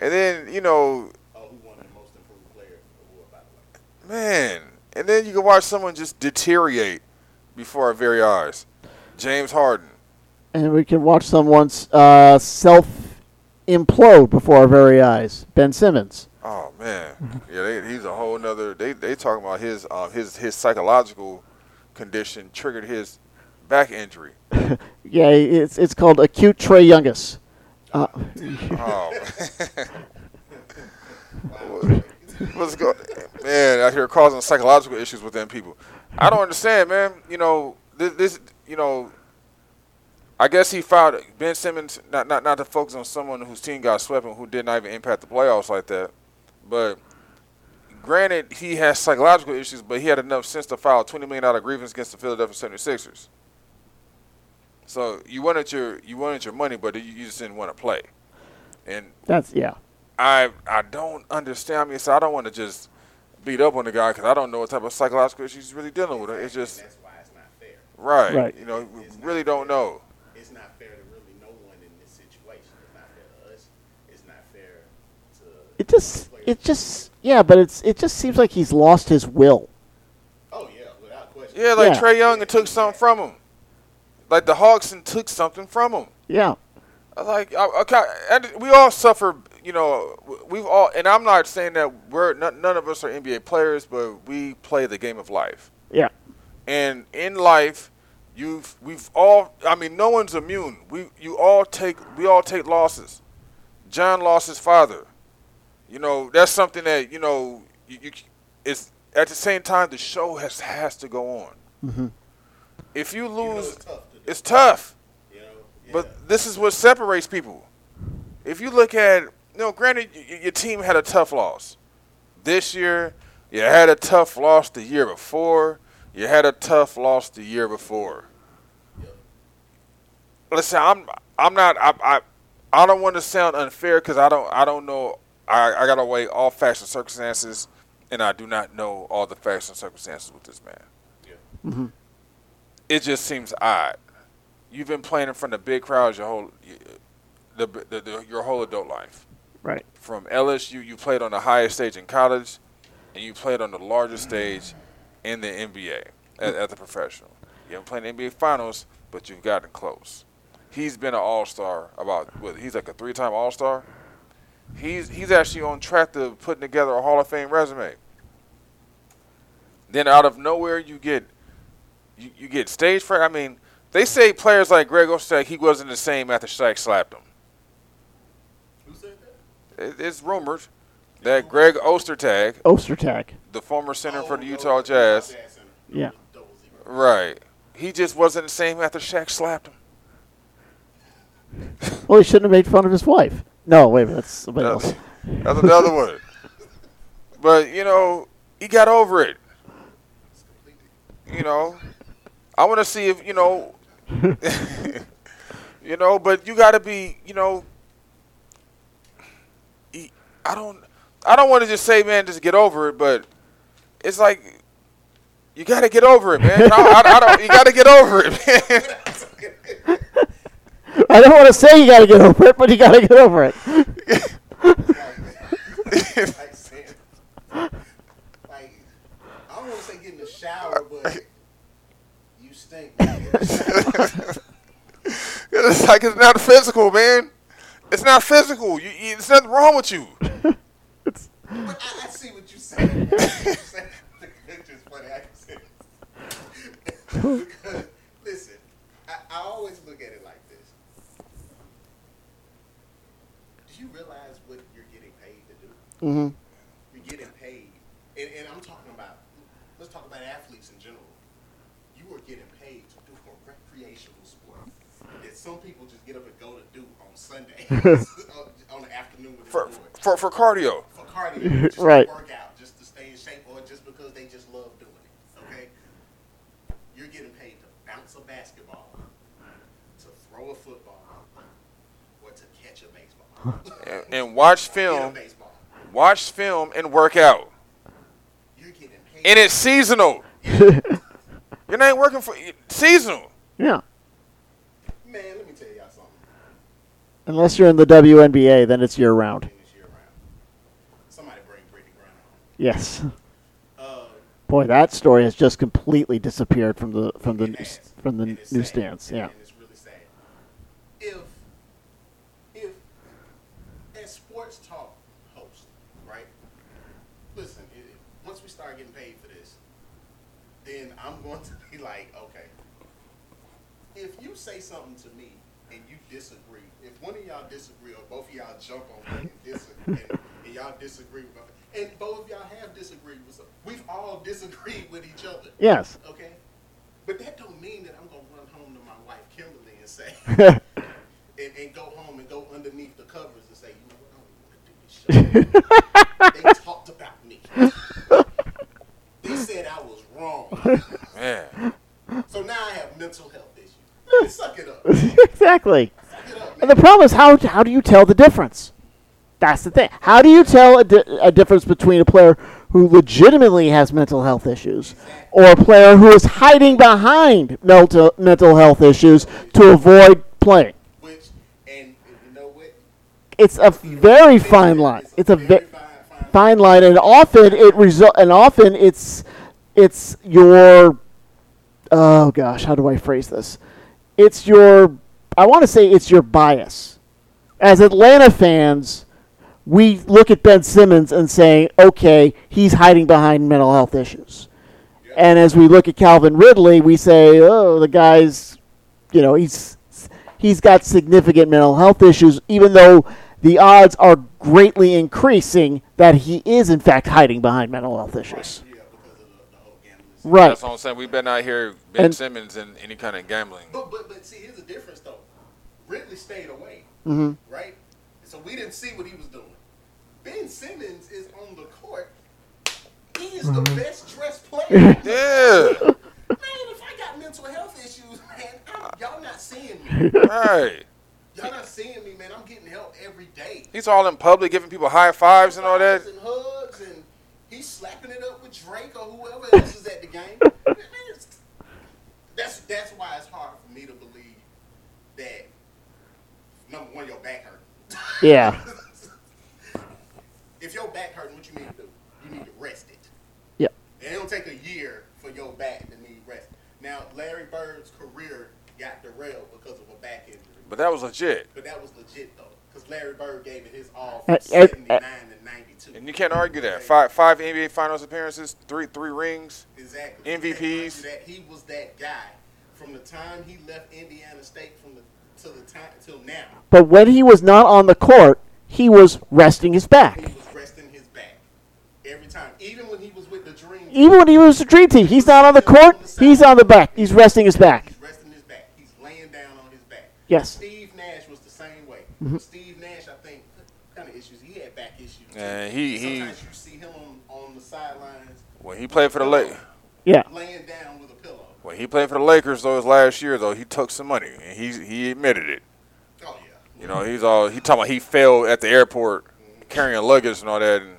and then you know, Oh, who won the most improved player award, by the way? man, and then you can watch someone just deteriorate before our very eyes. James Harden. And we can watch someone's uh, self implode before our very eyes. Ben Simmons. Oh man, yeah, they, he's a whole nother. They they talking about his um, his his psychological condition triggered his back injury. Yeah, it's it's called acute Trey Youngus. Uh, Oh, what's going? Man, out here causing psychological issues within people. I don't understand, man. You know this, this you know. I guess he filed Ben Simmons not not not to focus on someone whose team got swept and who did not even impact the playoffs like that, but granted he has psychological issues, but he had enough sense to file a twenty million dollar grievance against the Philadelphia 76ers. So you wanted your you wanted your money, but you, you just didn't want to play, and that's yeah. I I don't understand. I mean, so I don't want to just beat up on the guy because I don't know what type of psychological issues he's really dealing with. It's just that's why it's not fair. right. Right. You know, we really don't know. It's not fair to really no one in this situation. It's not fair to us. It's not fair to. It just it just yeah, but it's it just seems like he's lost his will. Oh yeah, without question. Yeah, like Yeah. Trey Young and took something from him. Like the Hawks and took something from him. Yeah. I Like okay, and we all suffer. You know, we've all, and I'm not saying that we're none, none of us are NBA players, but we play the game of life. Yeah. And in life, you've we've all. I mean, no one's immune. We you all take we all take losses. John lost his father. You know that's something that you know you, you it's at the same time the show has has to go on. Mm-hmm. If you You know lose, it's tough to it's tough. You know. Yeah. But this is what separates people. If you look at, you know, granted, y- y- your team had a tough loss this year. You had a tough loss the year before. You had a tough loss the year before. Listen, I'm, I'm not, I, I, I don't want to sound unfair because I don't, I don't know. I, I gotta weigh all facts and circumstances, and I do not know all the facts and circumstances with this man. Mm-hmm. It just seems odd. You've been playing in front of big crowds your whole, the, the, the your whole adult life. Right. From LSU, you played on the highest stage in college, and you played on the largest stage in the NBA as, as a professional. You haven't played in the NBA Finals, but you've gotten close. He's been an All Star about what? He's like a three time All Star. He's he's actually on track to putting together a Hall of Fame resume. Then out of nowhere, you get you, you get stage fright. I mean, they say players like Greg Ostertag, he wasn't the same after Shaq slapped him. Who said that? It- It's rumored that Greg Ostertag, Ostertag. the former center for the Oh, Utah no, Jazz, Center. Yeah. Right? He just wasn't the same after Shaq slapped him. Well, he shouldn't have made fun of his wife. No, wait a minute. That's somebody No. else. That's another one. But you know, he got over it. You know, I want to see if you know, you know. But you got to be, you know. he- I don't, I don't want to just say, man, just get over it. But it's like you got to get over it, man. I, I, I don't, you got to get over it, man. I don't want to say you got to get over it, but you got to get over it. like like I don't want to say get in the shower, but you stink. It's like it's not physical, man. It's not physical. You, you, there's nothing wrong with you. But I, I see what you're saying. I see what you're saying. It's just funny. I can say because listen, I, I always look at it like this. Do you realize what you're getting paid to do? hmm You're getting paid, and, and I'm talking about. Let's talk about athletes in general. You are getting paid to do a recreational sport that some people just get up and go to do on Sunday on, on the afternoon with For, for, for cardio. for cardio, just Right. to work out, just to stay in shape, or just because they just love doing it. Okay, you're getting paid to bounce a basketball, to throw a football, or to catch a baseball. And, and watch Hit a film. Baseball. Watch film and work out. You're getting paid. And it's seasonal. You're not working for seasonal. Yeah. Man, let me tell y'all something. Unless you're in the WNBA, then it's year round. In year round, somebody bring Brittney Griner. Yes. Uh, Boy, that story has just completely disappeared from the from the it news- has. from the And it's newsstands. Yeah. And it's really sad. if if as sports talk host, right? Listen, it, it- once we start getting paid for this, then I'm going to be like, okay, if you say something to me and you disagree, if one of y'all disagree or both of y'all jump on me and disagree, and, and y'all disagree with, me, and both of y'all have disagreed with something, we've all disagreed with each other. Yes. Okay? But that don't mean that I'm gonna run home to my wife Kimberly and say and, and go home and go underneath the covers and say, you know what, I don't even want to do this show. they talked about me. they said I was wrong. Man, So now I have mental health issues. Man, suck it up. exactly. Suck it up, And the problem is how how do you tell the difference? That's the thing. How do you tell a, di- a difference between a player who legitimately has mental health issues or a player who is hiding behind mental mental health issues to avoid playing? Which and you know what? It's a very fine line. It's a very ve- fine, fine, fine line, and often it result and often it's it's your oh gosh, how do I phrase this? It's your I want to say it's your bias. As Atlanta fans, we look at Ben Simmons and say, okay, he's hiding behind mental health issues. And as we look at Calvin Ridley, we say, oh, the guy's, you know, he's he's got significant mental health issues, even though the odds are greatly increasing that he is in fact hiding behind mental health issues. Yeah, because of the, the whole gambling. Right. that's what I'm saying. We better not hear Ben And- Simmons in any kind of gambling. But but but see, here's the difference though. Ridley stayed away, Mhm. right? So we didn't see what he was doing. Ben Simmons is on the court. He is the best dressed player. Yeah. Man, if I got mental health issues, man, I'm, y'all not seeing me. right. Y'all not seeing me, man. I'm getting help every day. He's all in public, giving people high fives and all that. And hugs, and he's slapping it up with Drake or whoever else is at the game. That's that's why it's hard for me to believe that number one, your back hurt. Yeah. if your back hurting, what you need to do? You need to rest it. Yep. And it'll take a year for your back to need rest. Now, Larry Bird's career got derailed because of a back injury. But that was legit. But that was legit, though, because Larry Bird gave it his all from uh, 79 uh, to 92. And you can't argue that. Five five NBA Finals appearances, three three rings. Exactly. MVPs. That he was that guy from the time he left Indiana State from the till the time till now. But when he was not on the court, he was resting his back. He was resting his back every time, even when he was with the Dream. Team, Even when he was the dream team, he's not on the court, he's on the back. He's resting his back. He's resting his back. He's laying down on his back. Yes. Steve Nash was the same way. Mm-hmm. Steve Nash, I think, what kind of issues he had back issues. too. And he- he- sometimes you see him on, on the sidelines When he played for the Lake, Yeah. laying down with a pillow. when he played for the Lakers those last year though, he took some money and he he admitted it. Oh yeah. You know, he's all he talking about he failed at the airport mm-hmm. carrying luggage and all that, and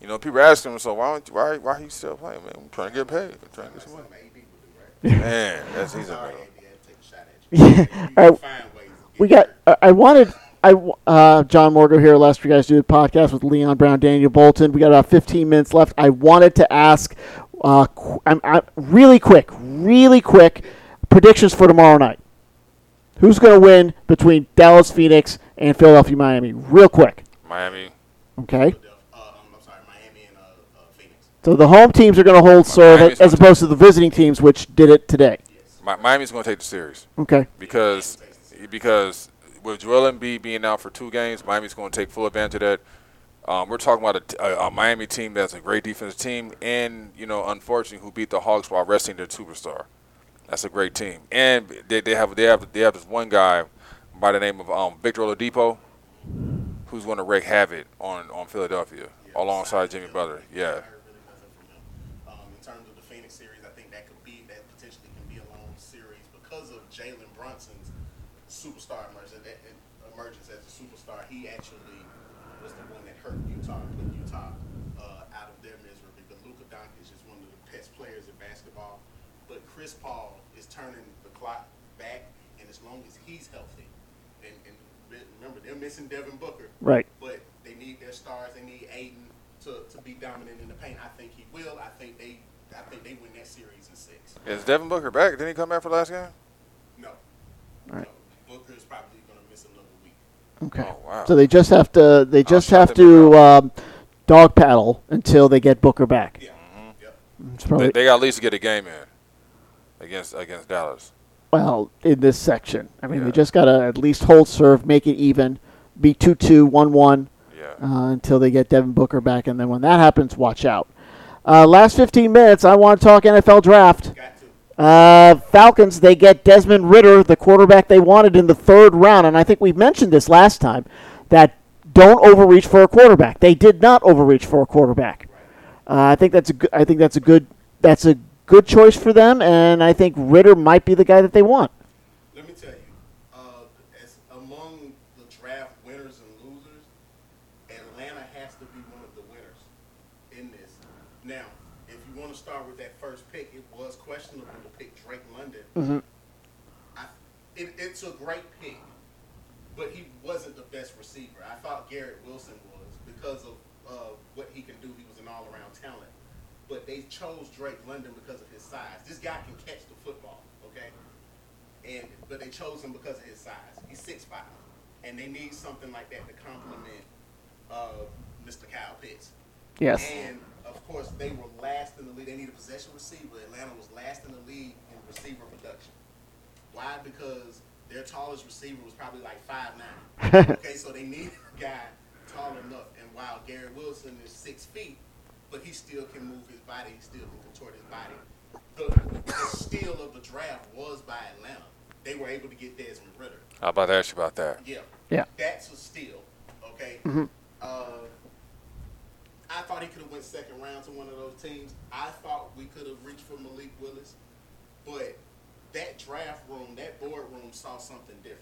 you know people asking him, so why don't you, why why he still playing, man? I'm trying to get paid, I'm trying to get some money. Something AD would do, right? Man, that's he's a Sorry, man. AD, I had to take a shot at you. Yeah. You All can right. find ways to We got. I I wanted. I w- uh, John Morgo here. Last you guys do the podcast with Leon Brown, Daniel Bolton. We got about 15 minutes left. I wanted to ask, uh, qu- I'm, I'm really quick, really quick predictions for tomorrow night. Who's going to win between Dallas, Phoenix, and Philadelphia, Miami? Real quick. Miami. Okay. Uh, I'm sorry, Miami and uh, uh, Phoenix. So the home teams are going to hold serve Miami's as opposed to the visiting teams, which did it today. Miami's going to take the series Okay. because because with Joel Embiid being out for two games, Miami's going to take full advantage of that. Um, we're talking about a Miami team that's a great defensive team, and you know, unfortunately, who beat the Hawks while resting their superstar. That's a great team, and they, they have they have they have this one guy by the name of um, Victor Oladipo, who's going to wreak havoc on on Philadelphia alongside Jimmy Butler. Yeah, I heard really nothing from him. Um, in terms of the Phoenix series, I think that could be that potentially can be a long series because of Jalen Brunson's superstar emergence, emergence as a superstar. He actually was the one that hurt Utah and put Utah uh, out of their misery. But Luka Doncic is one of the best players in basketball. But Chris Paul is turning the clock back, and as long as he's healthy, and, and remember they're missing Devin Booker Right. but they need their stars. They need Ayton to, to be dominant in the paint. I think he will. I think they I think they win that series in six. is Devin Booker back? Didn't he come back for the last game? No. All right. No. Booker is probably going to miss another week. Okay. Oh, wow. So they just have to they just shut have to um, dog paddle until they get Booker back. Yeah. Yep. It's probably They, they got at least to get a game in against against Dallas. Well in this section. I mean, Yeah. they just got to at least hold serve, make it even, be 2-2, 1-1 Yeah. uh, until they get Devin Booker back, and then when that happens, watch out. Uh, last 15 minutes, I want to talk NFL draft. Uh, Falcons, they get Desmond Ridder, the quarterback they wanted in the third round. And I think we mentioned this last time that don't overreach for a quarterback. They did not overreach for a quarterback. Uh, I think that's a good, I think that's a good that's a good choice for them, and I think Ridder might be the guy that they want. Let me tell you, uh, as among the draft winners and losers, Atlanta has to be one of the winners in this. Now, if you want to start with that first pick, it was questionable to pick Drake London. I, it, it's a great pick, but he wasn't the best receiver. I thought Garrett Wilson was because of uh, what he can do. He was an all-around talent. But they chose Drake London because of his size. This guy can catch the football, okay? and but they chose him because of his size. He's six five, and they need something like that to complement uh, Mr. Kyle Pitts. Yes. And of course, they were last in the league. They need a possession receiver. Atlanta was last in the league in receiver production. Why? Because their tallest receiver was probably like five nine. okay, so they need a guy tall enough. And while Gary Wilson is six feet, but he still can move his body. He still can contort his body. The, the steal of the draft was by Atlanta. They were able to get Desmond Ridder. How about to ask you about that? Yeah. Yeah. That's a steal. Okay. Uh, I thought he could have went second round to one of those teams. I thought we could have reached for Malik Willis, but that draft room, that boardroom saw something different.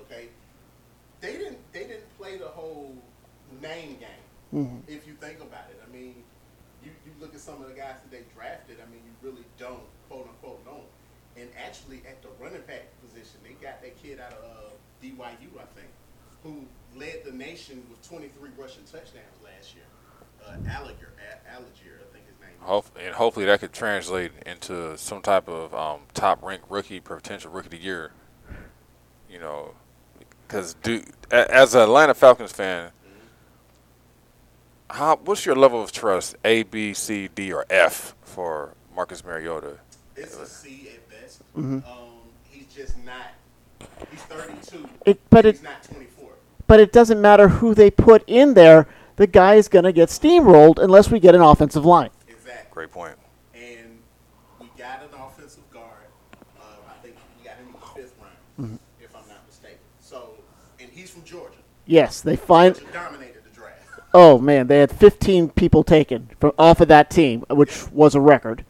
Okay. They didn't. They didn't play the whole name game. If you think about it, I mean, you, you look at some of the guys that they drafted. I mean, you really don't quote unquote know. And actually, at the running back position, they got that kid out of uh, BYU, I think, who led the nation with 23 rushing touchdowns last year. Uh, Allgeier, A- Allgeier, I think his name. is. And hopefully that could translate into some type of um, top ranked rookie, potential rookie of the year. You know, because as an Atlanta Falcons fan, how what's your level of trust? A, B, C, D, or F for Marcus Mariota? It's a C at best. Um, he's just not. He's 32. It- but he's it- not 24. But it doesn't matter who they put in there. The guy is going to get steamrolled unless we get an offensive line. Exactly. Great point. And we got an offensive guard. Uh, I think we got him in the fifth round, Mm-hmm. if I'm not mistaken. So, and he's from Georgia. Yes, they find. Georgia dominated the draft. Oh man, they had 15 people taken from off of that team, which was a record.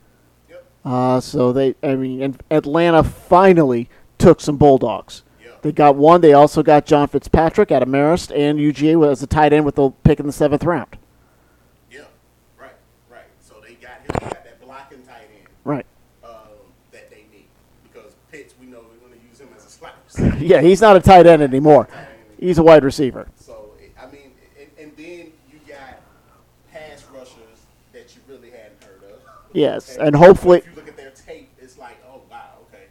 Yep. Uh, so they, I mean, and Atlanta finally took some bulldogs. Yeah. They got one. They also got John Fitzpatrick out of Marist and UGA was a tight end with the pick in the seventh round. Yeah. Right. Right. So they got him. They got that blocking tight end Right. um, that they need because Pitts, we know we're going to use him as a slot. Yeah, he's not a tight end anymore. He's a wide receiver. So it- I mean, and, and then you got pass rushers that you really hadn't heard of. Yes, Okay? and hopefully- if you look at their tape, it's like, oh wow, okay,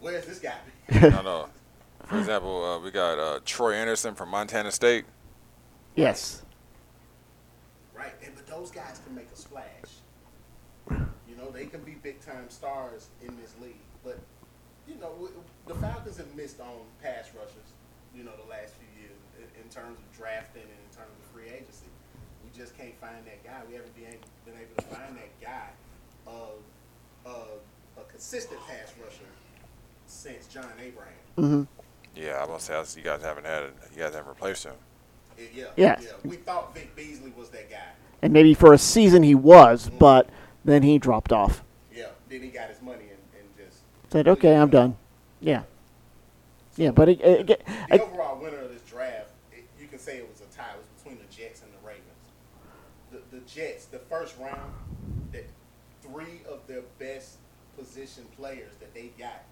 where's this guy? I know. For example, uh, we got uh, Troy Anderson from Montana State. Yes. right, and but those guys can make a splash. You know, they can be big time stars in this league. But you know, the Falcons have missed on pass rushers. You know, the last few years in, in terms of drafting and in terms of free agency. We just can't find that guy. We haven't been able, been able to find that guy of of a consistent pass rusher since John Abraham. hmm Yeah, I must say you guys haven't had it. You guys haven't replaced him. It- yeah, Yes. yeah. We thought Vic Beasley was that guy. And maybe for a season he was, but then he dropped off. Yeah. Then he got his money and, and just Said, okay, I'm done. Yeah. Yeah, but it, it, it, The it- overall winner of this draft, it, you can say it was a tie. It was between the Jets and the Ravens. The, the Jets, the first round, that three of their best position players that they got.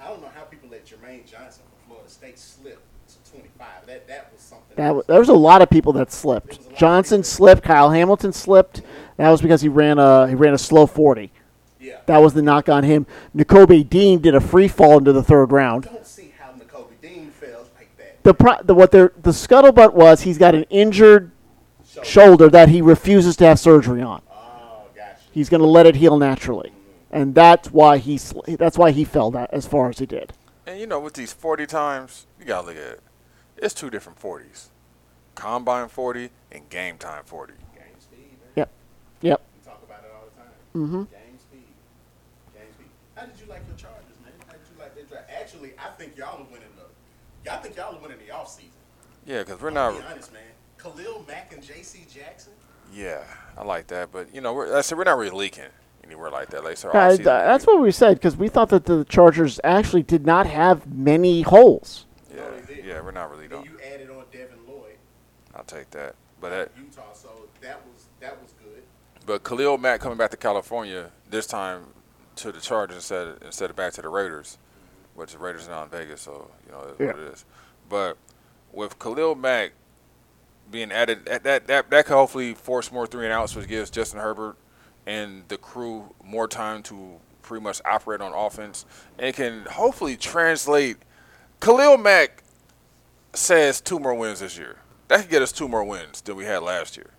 I don't know how people let Jermaine Johnson from Florida State slip to 25. That that was something. that was, there was a lot of people that slipped. There was a lot of Johnson slipped. Kyle Hamilton slipped. That was because he ran a he ran a slow forty. yeah. That was the knock on him. Nakobe Dean did a free fall into the third round. I don't see how Nakobe Dean fails like that. The, pro- the what the the scuttlebutt was he's got an injured Shoulder. shoulder that he refuses to have surgery on. Gotcha. He's going to let it heal naturally, and that's why he sl- that's why he fell that as far as he did. And you know, with these 40 times, you gotta look at it. It's two different 40s: combine 40 and game time 40. Game speed, man. Yep, yep. We talk about it all the time. Mhm. Game speed. Game speed. How did you like your Chargers, man? How did you like their draft? Actually, I think y'all are winning the. Y'all think y'all are winning the offseason. Yeah, because we're I'll not. be honest, man. Khalil Mack and J.C. Jackson. Yeah, I like that, but you know, we're, I said we're not really leaking anywhere like that. Like, so Uh, th- that's what we said because we thought that the Chargers actually did not have many holes. Yeah, No, yeah, we're not really Then you added on Devin Lloyd, I'll take that. But that, Utah. So that was that was good. but Khalil Mack coming back to California this time to the Chargers instead of, instead of back to the Raiders, which the Raiders are now in Vegas, so you know that's what it is. But with Khalil Mack being added, that that that, that could hopefully force more three and outs, which gives Justin Herbert and the crew more time to pretty much operate on offense, and can hopefully translate. Khalil Mack says two more wins this year. That could get us two more wins than we had last year.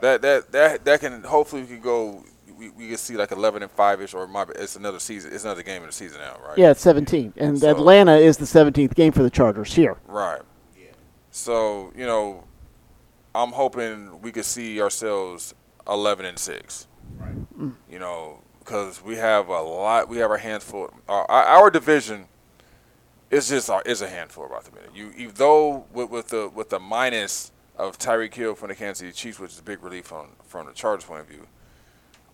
That that that that can hopefully we can go. We, we can see like eleven and five ish, or my it's another season. It's another game in the season now, right? Yeah, it's 17, and So- Atlanta is the 17th game for the Chargers here. Right. Yeah. So you know, I'm hoping we could see ourselves eleven and six. Right. You know, because we have a lot. We have our hands full. Our, our our division is just our, is a handful about the minute. You even though with, with the with the minus of Tyreek Hill from the Kansas City Chiefs, which is a big relief from from the Chargers' point of view.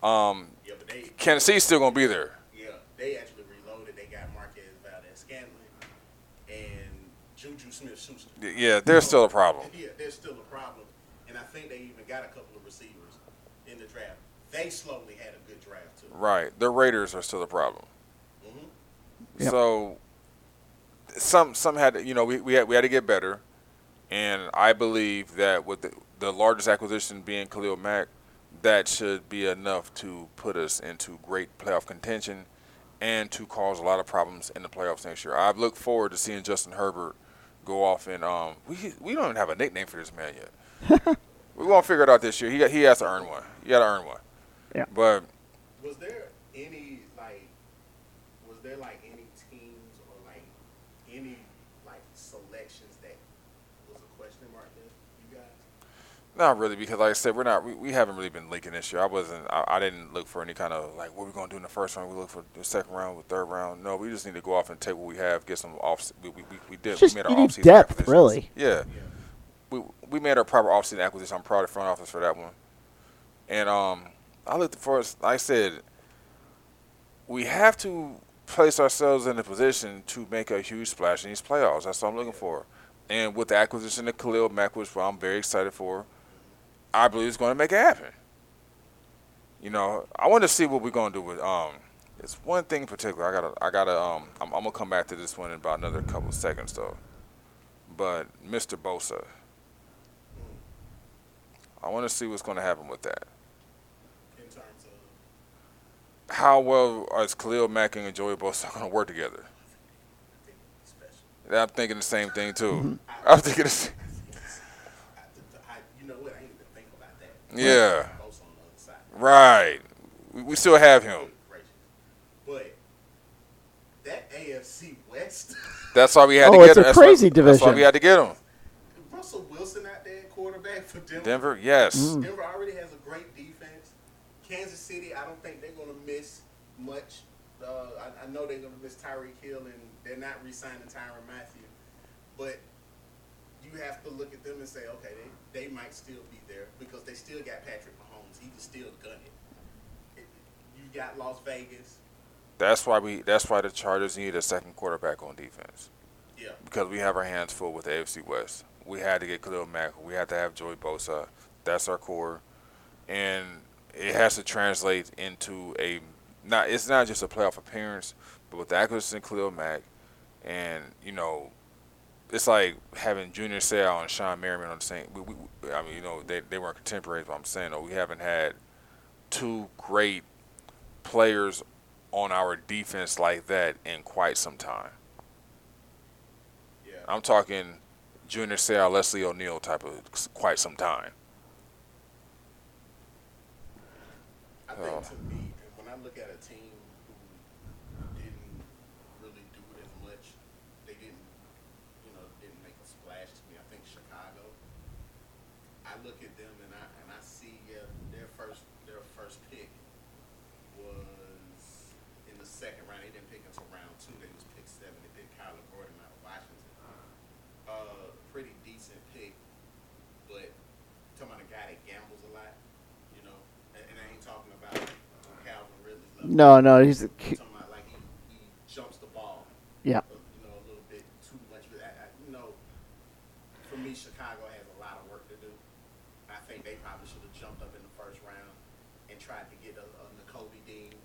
Um, Yeah, but they Kansas City's still gonna be there. yeah they actually reloaded. They got Marquez Valdes Scantling and Juju Smith Schuster. Yeah, there's still a problem. Yeah, there's still a problem, and I think they even got a couple of receivers in the draft. They slowly had a good draft too. Right, the Raiders are still a problem. hmm Yep. So some some had to- you know we we had, we had to get better, and I believe that with the, the largest acquisition being Khalil Mack, that should be enough to put us into great playoff contention, and to cause a lot of problems in the playoffs next year. I look forward to seeing Justin Herbert go off and um we we don't even have a nickname for this man yet. we won't figure it out this year. He he has to earn one. He got to earn one. Yeah. But Was there any like, was there like any teams or like any like selections that was a question mark there? You guys? Not really, because like I said, we're not. We, we haven't really been leaking this year. I wasn't. I, I didn't look for any kind of like what we're gonna do in the first round. We look for the second round, the third round. No, we just need to go off and take what we have, get some off. We we, we, we did. Just- we made our you offseason depth, acquisitions. really. Yeah. We we made our proper offseason acquisition. I'm proud of the front office for that one. And um, I looked for us. I said, we have to place ourselves in a position to make a huge splash in these playoffs. That's what I'm looking for. And with the acquisition of Khalil Mack, which I'm very excited for, I believe it's going to make it happen. You know, I want to see what we're going to do with um. It's one thing in particular. I gotta, I gotta um. I'm, I'm gonna come back to this one in about another couple of seconds though. But Mr. Bosa, I want to see what's going to happen with that. In terms of, How well is Khalil Mack and Joey Bosa going to work together? I'm thinking the same thing too. I'm thinking the same. I, I, you know what? I ain't even think about that. Yeah. Both on the other side. Right. We, we still have him. But that AFC West, That's why we had Oh, to get it's him. a That's why- crazy That's why division. we had to get him. Russell Wilson out there, quarterback for Denver. Denver, yes. Mm. Denver already has a great defense. Kansas City, I don't think they're going to miss much. Uh, I, I know they're going to miss Tyreek Hill, and they're not re-signing Tyrann Mathieu. But you have to look at them and say, okay, they, they might still be there because they still got Patrick Mahomes. He can still gun it. you got Las Vegas. That's why we. That's why the Chargers need a second quarterback on defense Yeah. because we have our hands full with the AFC West. We had to get Khalil Mack. We had to have Joey Bosa. That's our core, and it has to translate into a not. It's not just a playoff appearance, but with the acquisition of Khalil Mack, and you know, it's like having Junior Seau and Shawne Merriman on the same. We, we, I mean, you know, they they weren't contemporaries, but I'm saying, though, we haven't had two great players on our defense like that in quite some time. Yeah. I'm talking Junior Seau, Leslie O'Neal type of quite some time. I think Oh. to me, when I look at a team who didn't really do it as much, they didn't, you know, didn't make a splash to me. I think Chicago. I look at them and I and I see yeah, their first their first pick was in the second round. They didn't pick until round two. They was pick seven. They picked Kyler Gordon out of Washington. Uh, pretty decent pick, but talking about a guy that gambles a lot, you know, and, and I ain't talking about Calvin Ridley. level. No, no, he's I'm talking about like he, he jumps the ball, yeah. uh, you know, a little bit too much. But I, I, you know, for me, Chicago has a lot of work to do. I think they probably should have jumped up in the first round and tried to get a, a Nakobe Dean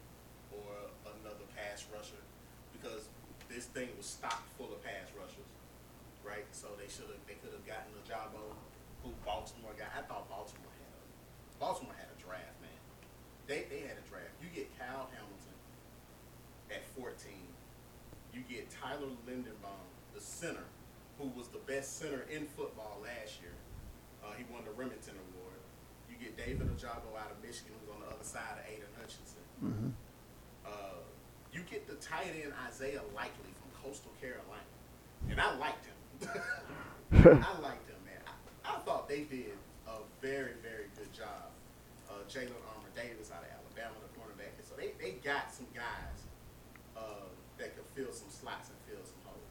or another pass rusher because this thing was stocked full of pass rushers, right? So they should have, they could have gotten a Jabo, who Baltimore got. I thought Baltimore had a, Baltimore had a draft, man. They they had a draft. You get Kyle Hamilton at 14. You get Tyler Linderbaum, the center, who was the best center in football last year. Uh, he won the Remington Award. You get David Ojabo out of Michigan, who's on the other side of Aidan Hutchinson. Uh, you get the tight end Isaiah Likely from Coastal Carolina, and I liked him. I liked him, man. I, I thought they did a very, very good job. Uh, Jalyn Armour Davis out of Alabama, the cornerback. So they, they got some guys uh, that could fill some slots and fill some holes.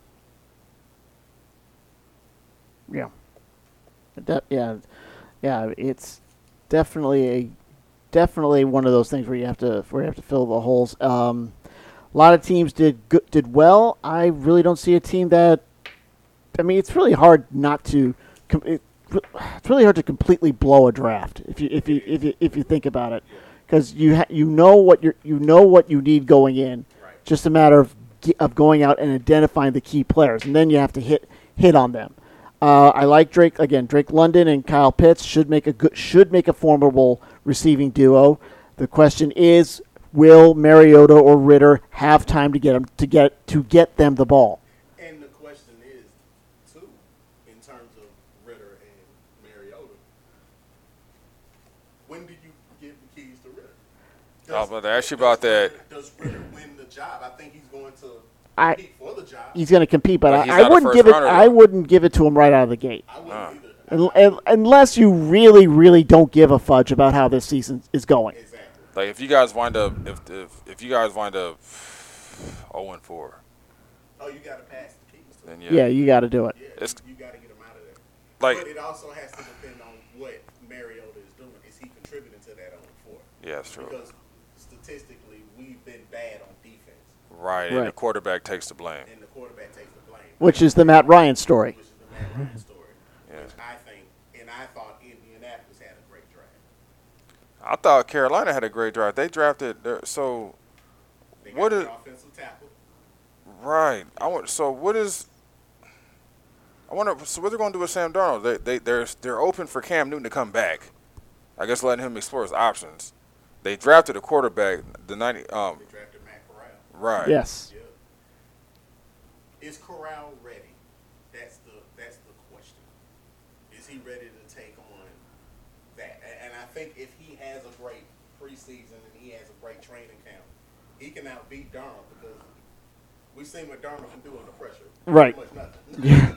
Yeah. De- yeah. Yeah, it's definitely a definitely one of those things where you have to where you have to fill the holes. Um, a lot of teams did good, did well. I really don't see a team that. I mean, it's really hard not to. com- It, it's really hard to completely blow a draft if you if you if you if you think about it, because you ha- you know what you you know what you need going in. Right. Just a matter of of going out and identifying the key players, and then you have to hit hit on them. Uh, I like Drake again. Drake London and Kyle Pitts should make a good should make a formidable receiving duo. The question is, will Mariota or Ridder have time to get them to get to get them the ball? And the question is, too, in terms of Ridder and Mariota, when do you give the keys to Ridder? I was about to ask you about that. Does Ridder win the job? I think he's going to I- compete for the job. He's going to compete, but But I, I wouldn't give it. rounder, I wouldn't give it to him right out of the gate, I wouldn't Uh. either. Un- un- unless you really, really don't give a fudge about how this season is going. Exactly. Like if you guys wind up if if, if you guys wind up 0 and 4, Oh, you got to pass the keys then yeah. Yeah, you got to do it. Yeah, It's- you got to get him out of there. Like but it also has to depend on what Mariota is doing. Is he contributing to that on the floor? yeah, that's true. Because statistically, we've been bad on defense, Right, and the Right. quarterback takes the blame. and the quarterback takes the blame. Which is the Matt Ryan story. which is the Matt Ryan story. Which I think, and I thought Indianapolis had a great draft. I thought Carolina had a great draft. They drafted their, so They got What an offensive tackle. right. I want so what is I wonder so what they're going to do with Sam Darnold. They they they're they're open for Cam Newton to come back. I guess letting him explore his options. They drafted a quarterback, the 90 um They drafted Matt Corral. Right. Yes. Yeah. Is Corral ready? That's the that's the question. Is he ready to take on that? And I think if he has a great preseason and he has a great training camp, he can outbeat Darnold because we've seen what Darnold can do under pressure. Right. Pretty much nothing. Yeah.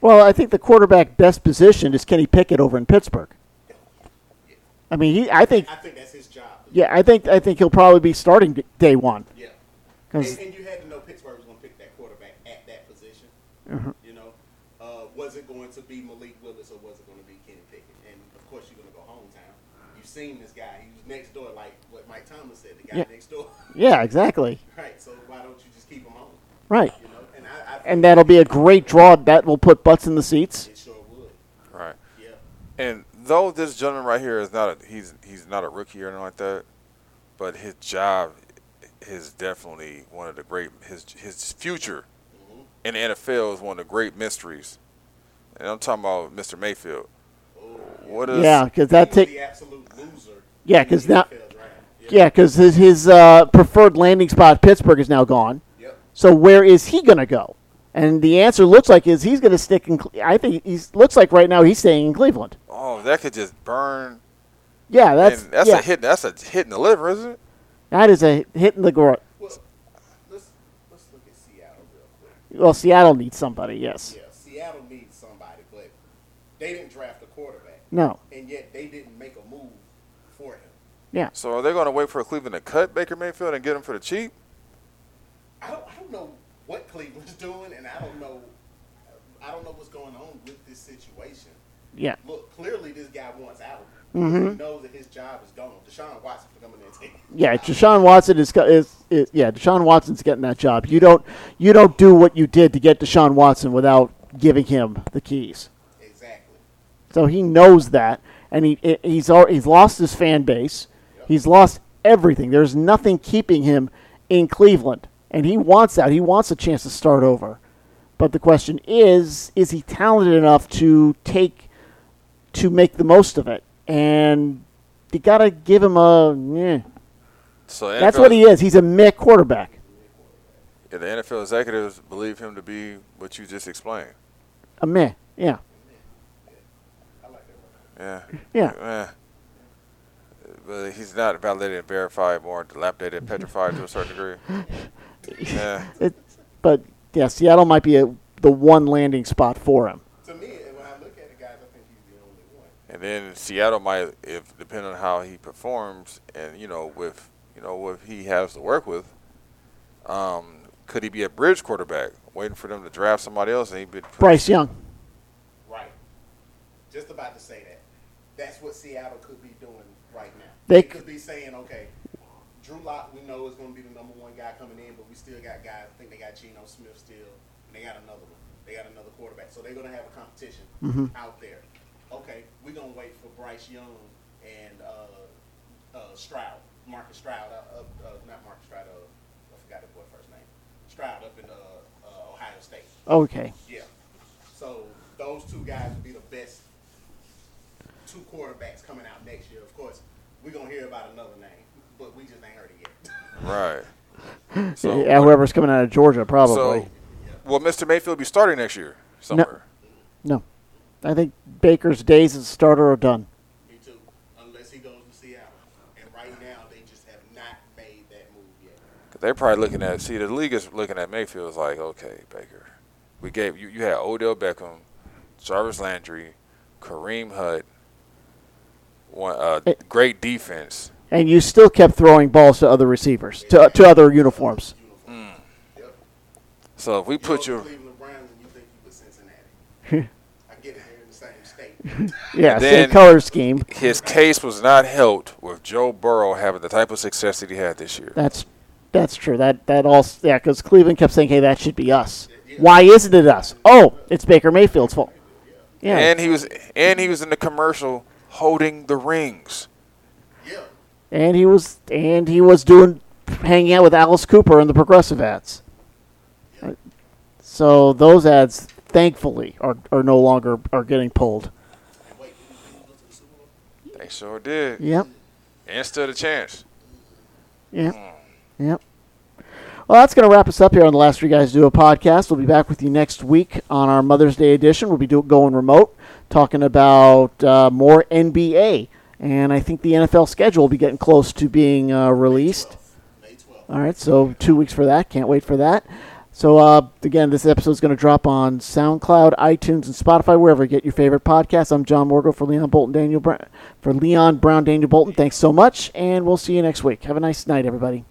Well, I think the quarterback best positioned is Kenny Pickett over in Pittsburgh. I mean, he. I think. I think that's his job. Yeah, I think. I think he'll probably be starting day one. Yeah. 'Cause- And, and you had to know Pittsburgh was going to pick that quarterback at that position. Mhm. You know, uh, was it going to be Malik Willis or was it going to be Kenny Pickett? And of course, you're going to go hometown. You've seen this guy. He was next door, like what Mike Thomas said, the guy Yeah. next door. Yeah, exactly. right. So why don't you just keep him on? Right. You know, and I, I And that'll be a great draw. That will put butts in the seats. It sure would. Right. Yeah. And though this gentleman right here is not a he's he's not a rookie or anything like that, but his job is definitely one of the great his his future hmm in the NFL is one of the great mysteries. And I'm talking about Mr. Mayfield. Oh, What is Yeah, because He that take. the absolute loser. Yeah, because the 'cause now- NFL draft. Yeah, because his his uh, preferred landing spot Pittsburgh is now gone. Yep. So where is he going to go? And the answer looks like is he's going to stick in. Cle- I think he looks like right now he's staying in Cleveland. Oh, that could just burn. Yeah, that's and that's yeah, a hit. That's a hit in the liver, isn't it? that is a hit in the groin. Well, let's let's look at Seattle real quick. Well, Seattle needs somebody. Yes. Yeah, Seattle needs somebody, but they didn't draft a quarterback, No. and yet they didn't make a move for him. Yeah. So are they going to wait for Cleveland to cut Baker Mayfield and get him for the cheap? I don't, I don't know what Cleveland's doing, and I don't know, I don't know what's going on with this situation. Yeah. Look, clearly this guy wants out. Mhm. He knows that his job is gone. Deshaun Watson for coming in and taking. Yeah, Deshaun Watson is, is, is yeah, Deshaun Watson's getting that job. You don't you don't do what you did to get Deshaun Watson without giving him the keys. Exactly. So he knows that, and he he's he's lost his fan base. He's lost everything. There's nothing keeping him in Cleveland, and he wants out. He wants a chance to start over. But the question is, is he talented enough to take to make the most of it? And you got to give him a. eh. So That's NFL what he is. He's a meh quarterback. Yeah, the NFL executives believe him to be what you just explained. A meh. Yeah. I like that. One. Yeah. Yeah. Eh. But he's not validated verified, more dilapidated, petrified to a certain degree. Yeah. It, but yeah, Seattle might be a, the one landing spot for him. To me, when I look at the guys, I think he's the only one. And then Seattle might, if depending on how he performs, and you know, with you know what he has to work with, um, could he be a bridge quarterback, waiting for them to draft somebody else, and he be Bryce Young. Right. Just about to say that. That's what Seattle could be doing right now. They They could be saying, okay, Drew Lock, we know is going to be the number one guy coming in, but we still got guys. I think they got Geno Smith still, and they got another one. They got another quarterback, so they're going to have a competition Mhm. out there. Okay, we're going to wait for Bryce Young and uh, uh, Stroud, Marcus Stroud, uh, uh, uh, not Marcus Stroud. Uh, I forgot the boy first name. Stroud up in uh, uh, Ohio State. Okay. Yeah. So those two guys will be the best two quarterbacks coming out next year. Of course, we're gonna hear about another name, but we just ain't heard it yet. right. So, yeah, whoever's coming out of Georgia, probably. So, will Mr. Mayfield be starting next year somewhere? No. no. I think Baker's days as a starter are done. Me too. Unless he goes to Seattle, and right now they just have not made that move yet. Cause they're probably looking at see the league is looking at Mayfield is like, okay, Baker, we gave you you had Odell Beckham, Jarvis Landry, Kareem Hunt, one uh, Eh. great defense. And you still kept throwing balls to other receivers, to, to other uniforms. Yep. So if we You put go to you, Cleveland Browns and you think you with Cincinnati. I get it. They're in the same state. Yeah, same color scheme. his case was not helped with Joe Burrow having the type of success that he had this year. That's that's true. That that all yeah, because Cleveland kept saying, "Hey, that should be us." Why isn't it us? Oh, it's Baker Mayfield's fault. Yeah, And he was and he was in the commercial holding the rings. yeah. and he was and he was doing hanging out with Alice Cooper in the progressive ads. So those ads, thankfully, are, are no longer are getting pulled. And wait, didn't he go to the Super Bowl? They sure did. Yep, And stood a chance. yep, yep. Well, that's going to wrap us up here on the Last Three Guys Do a podcast. We'll be back with you next week on our Mother's Day edition. We'll be do, going remote, talking about uh, more NBA, and I think the NFL schedule will be getting close to being uh, released. May 12th. All right, so two weeks for that. Can't wait for that. So uh, again, this episode is going to drop on SoundCloud, iTunes, and Spotify, wherever you get your favorite podcasts. I'm John Morgo for Leon Bolton, Daniel Brown, for Leon Brown, Daniel Bolton. Thanks so much, and we'll see you next week. Have a nice night, everybody.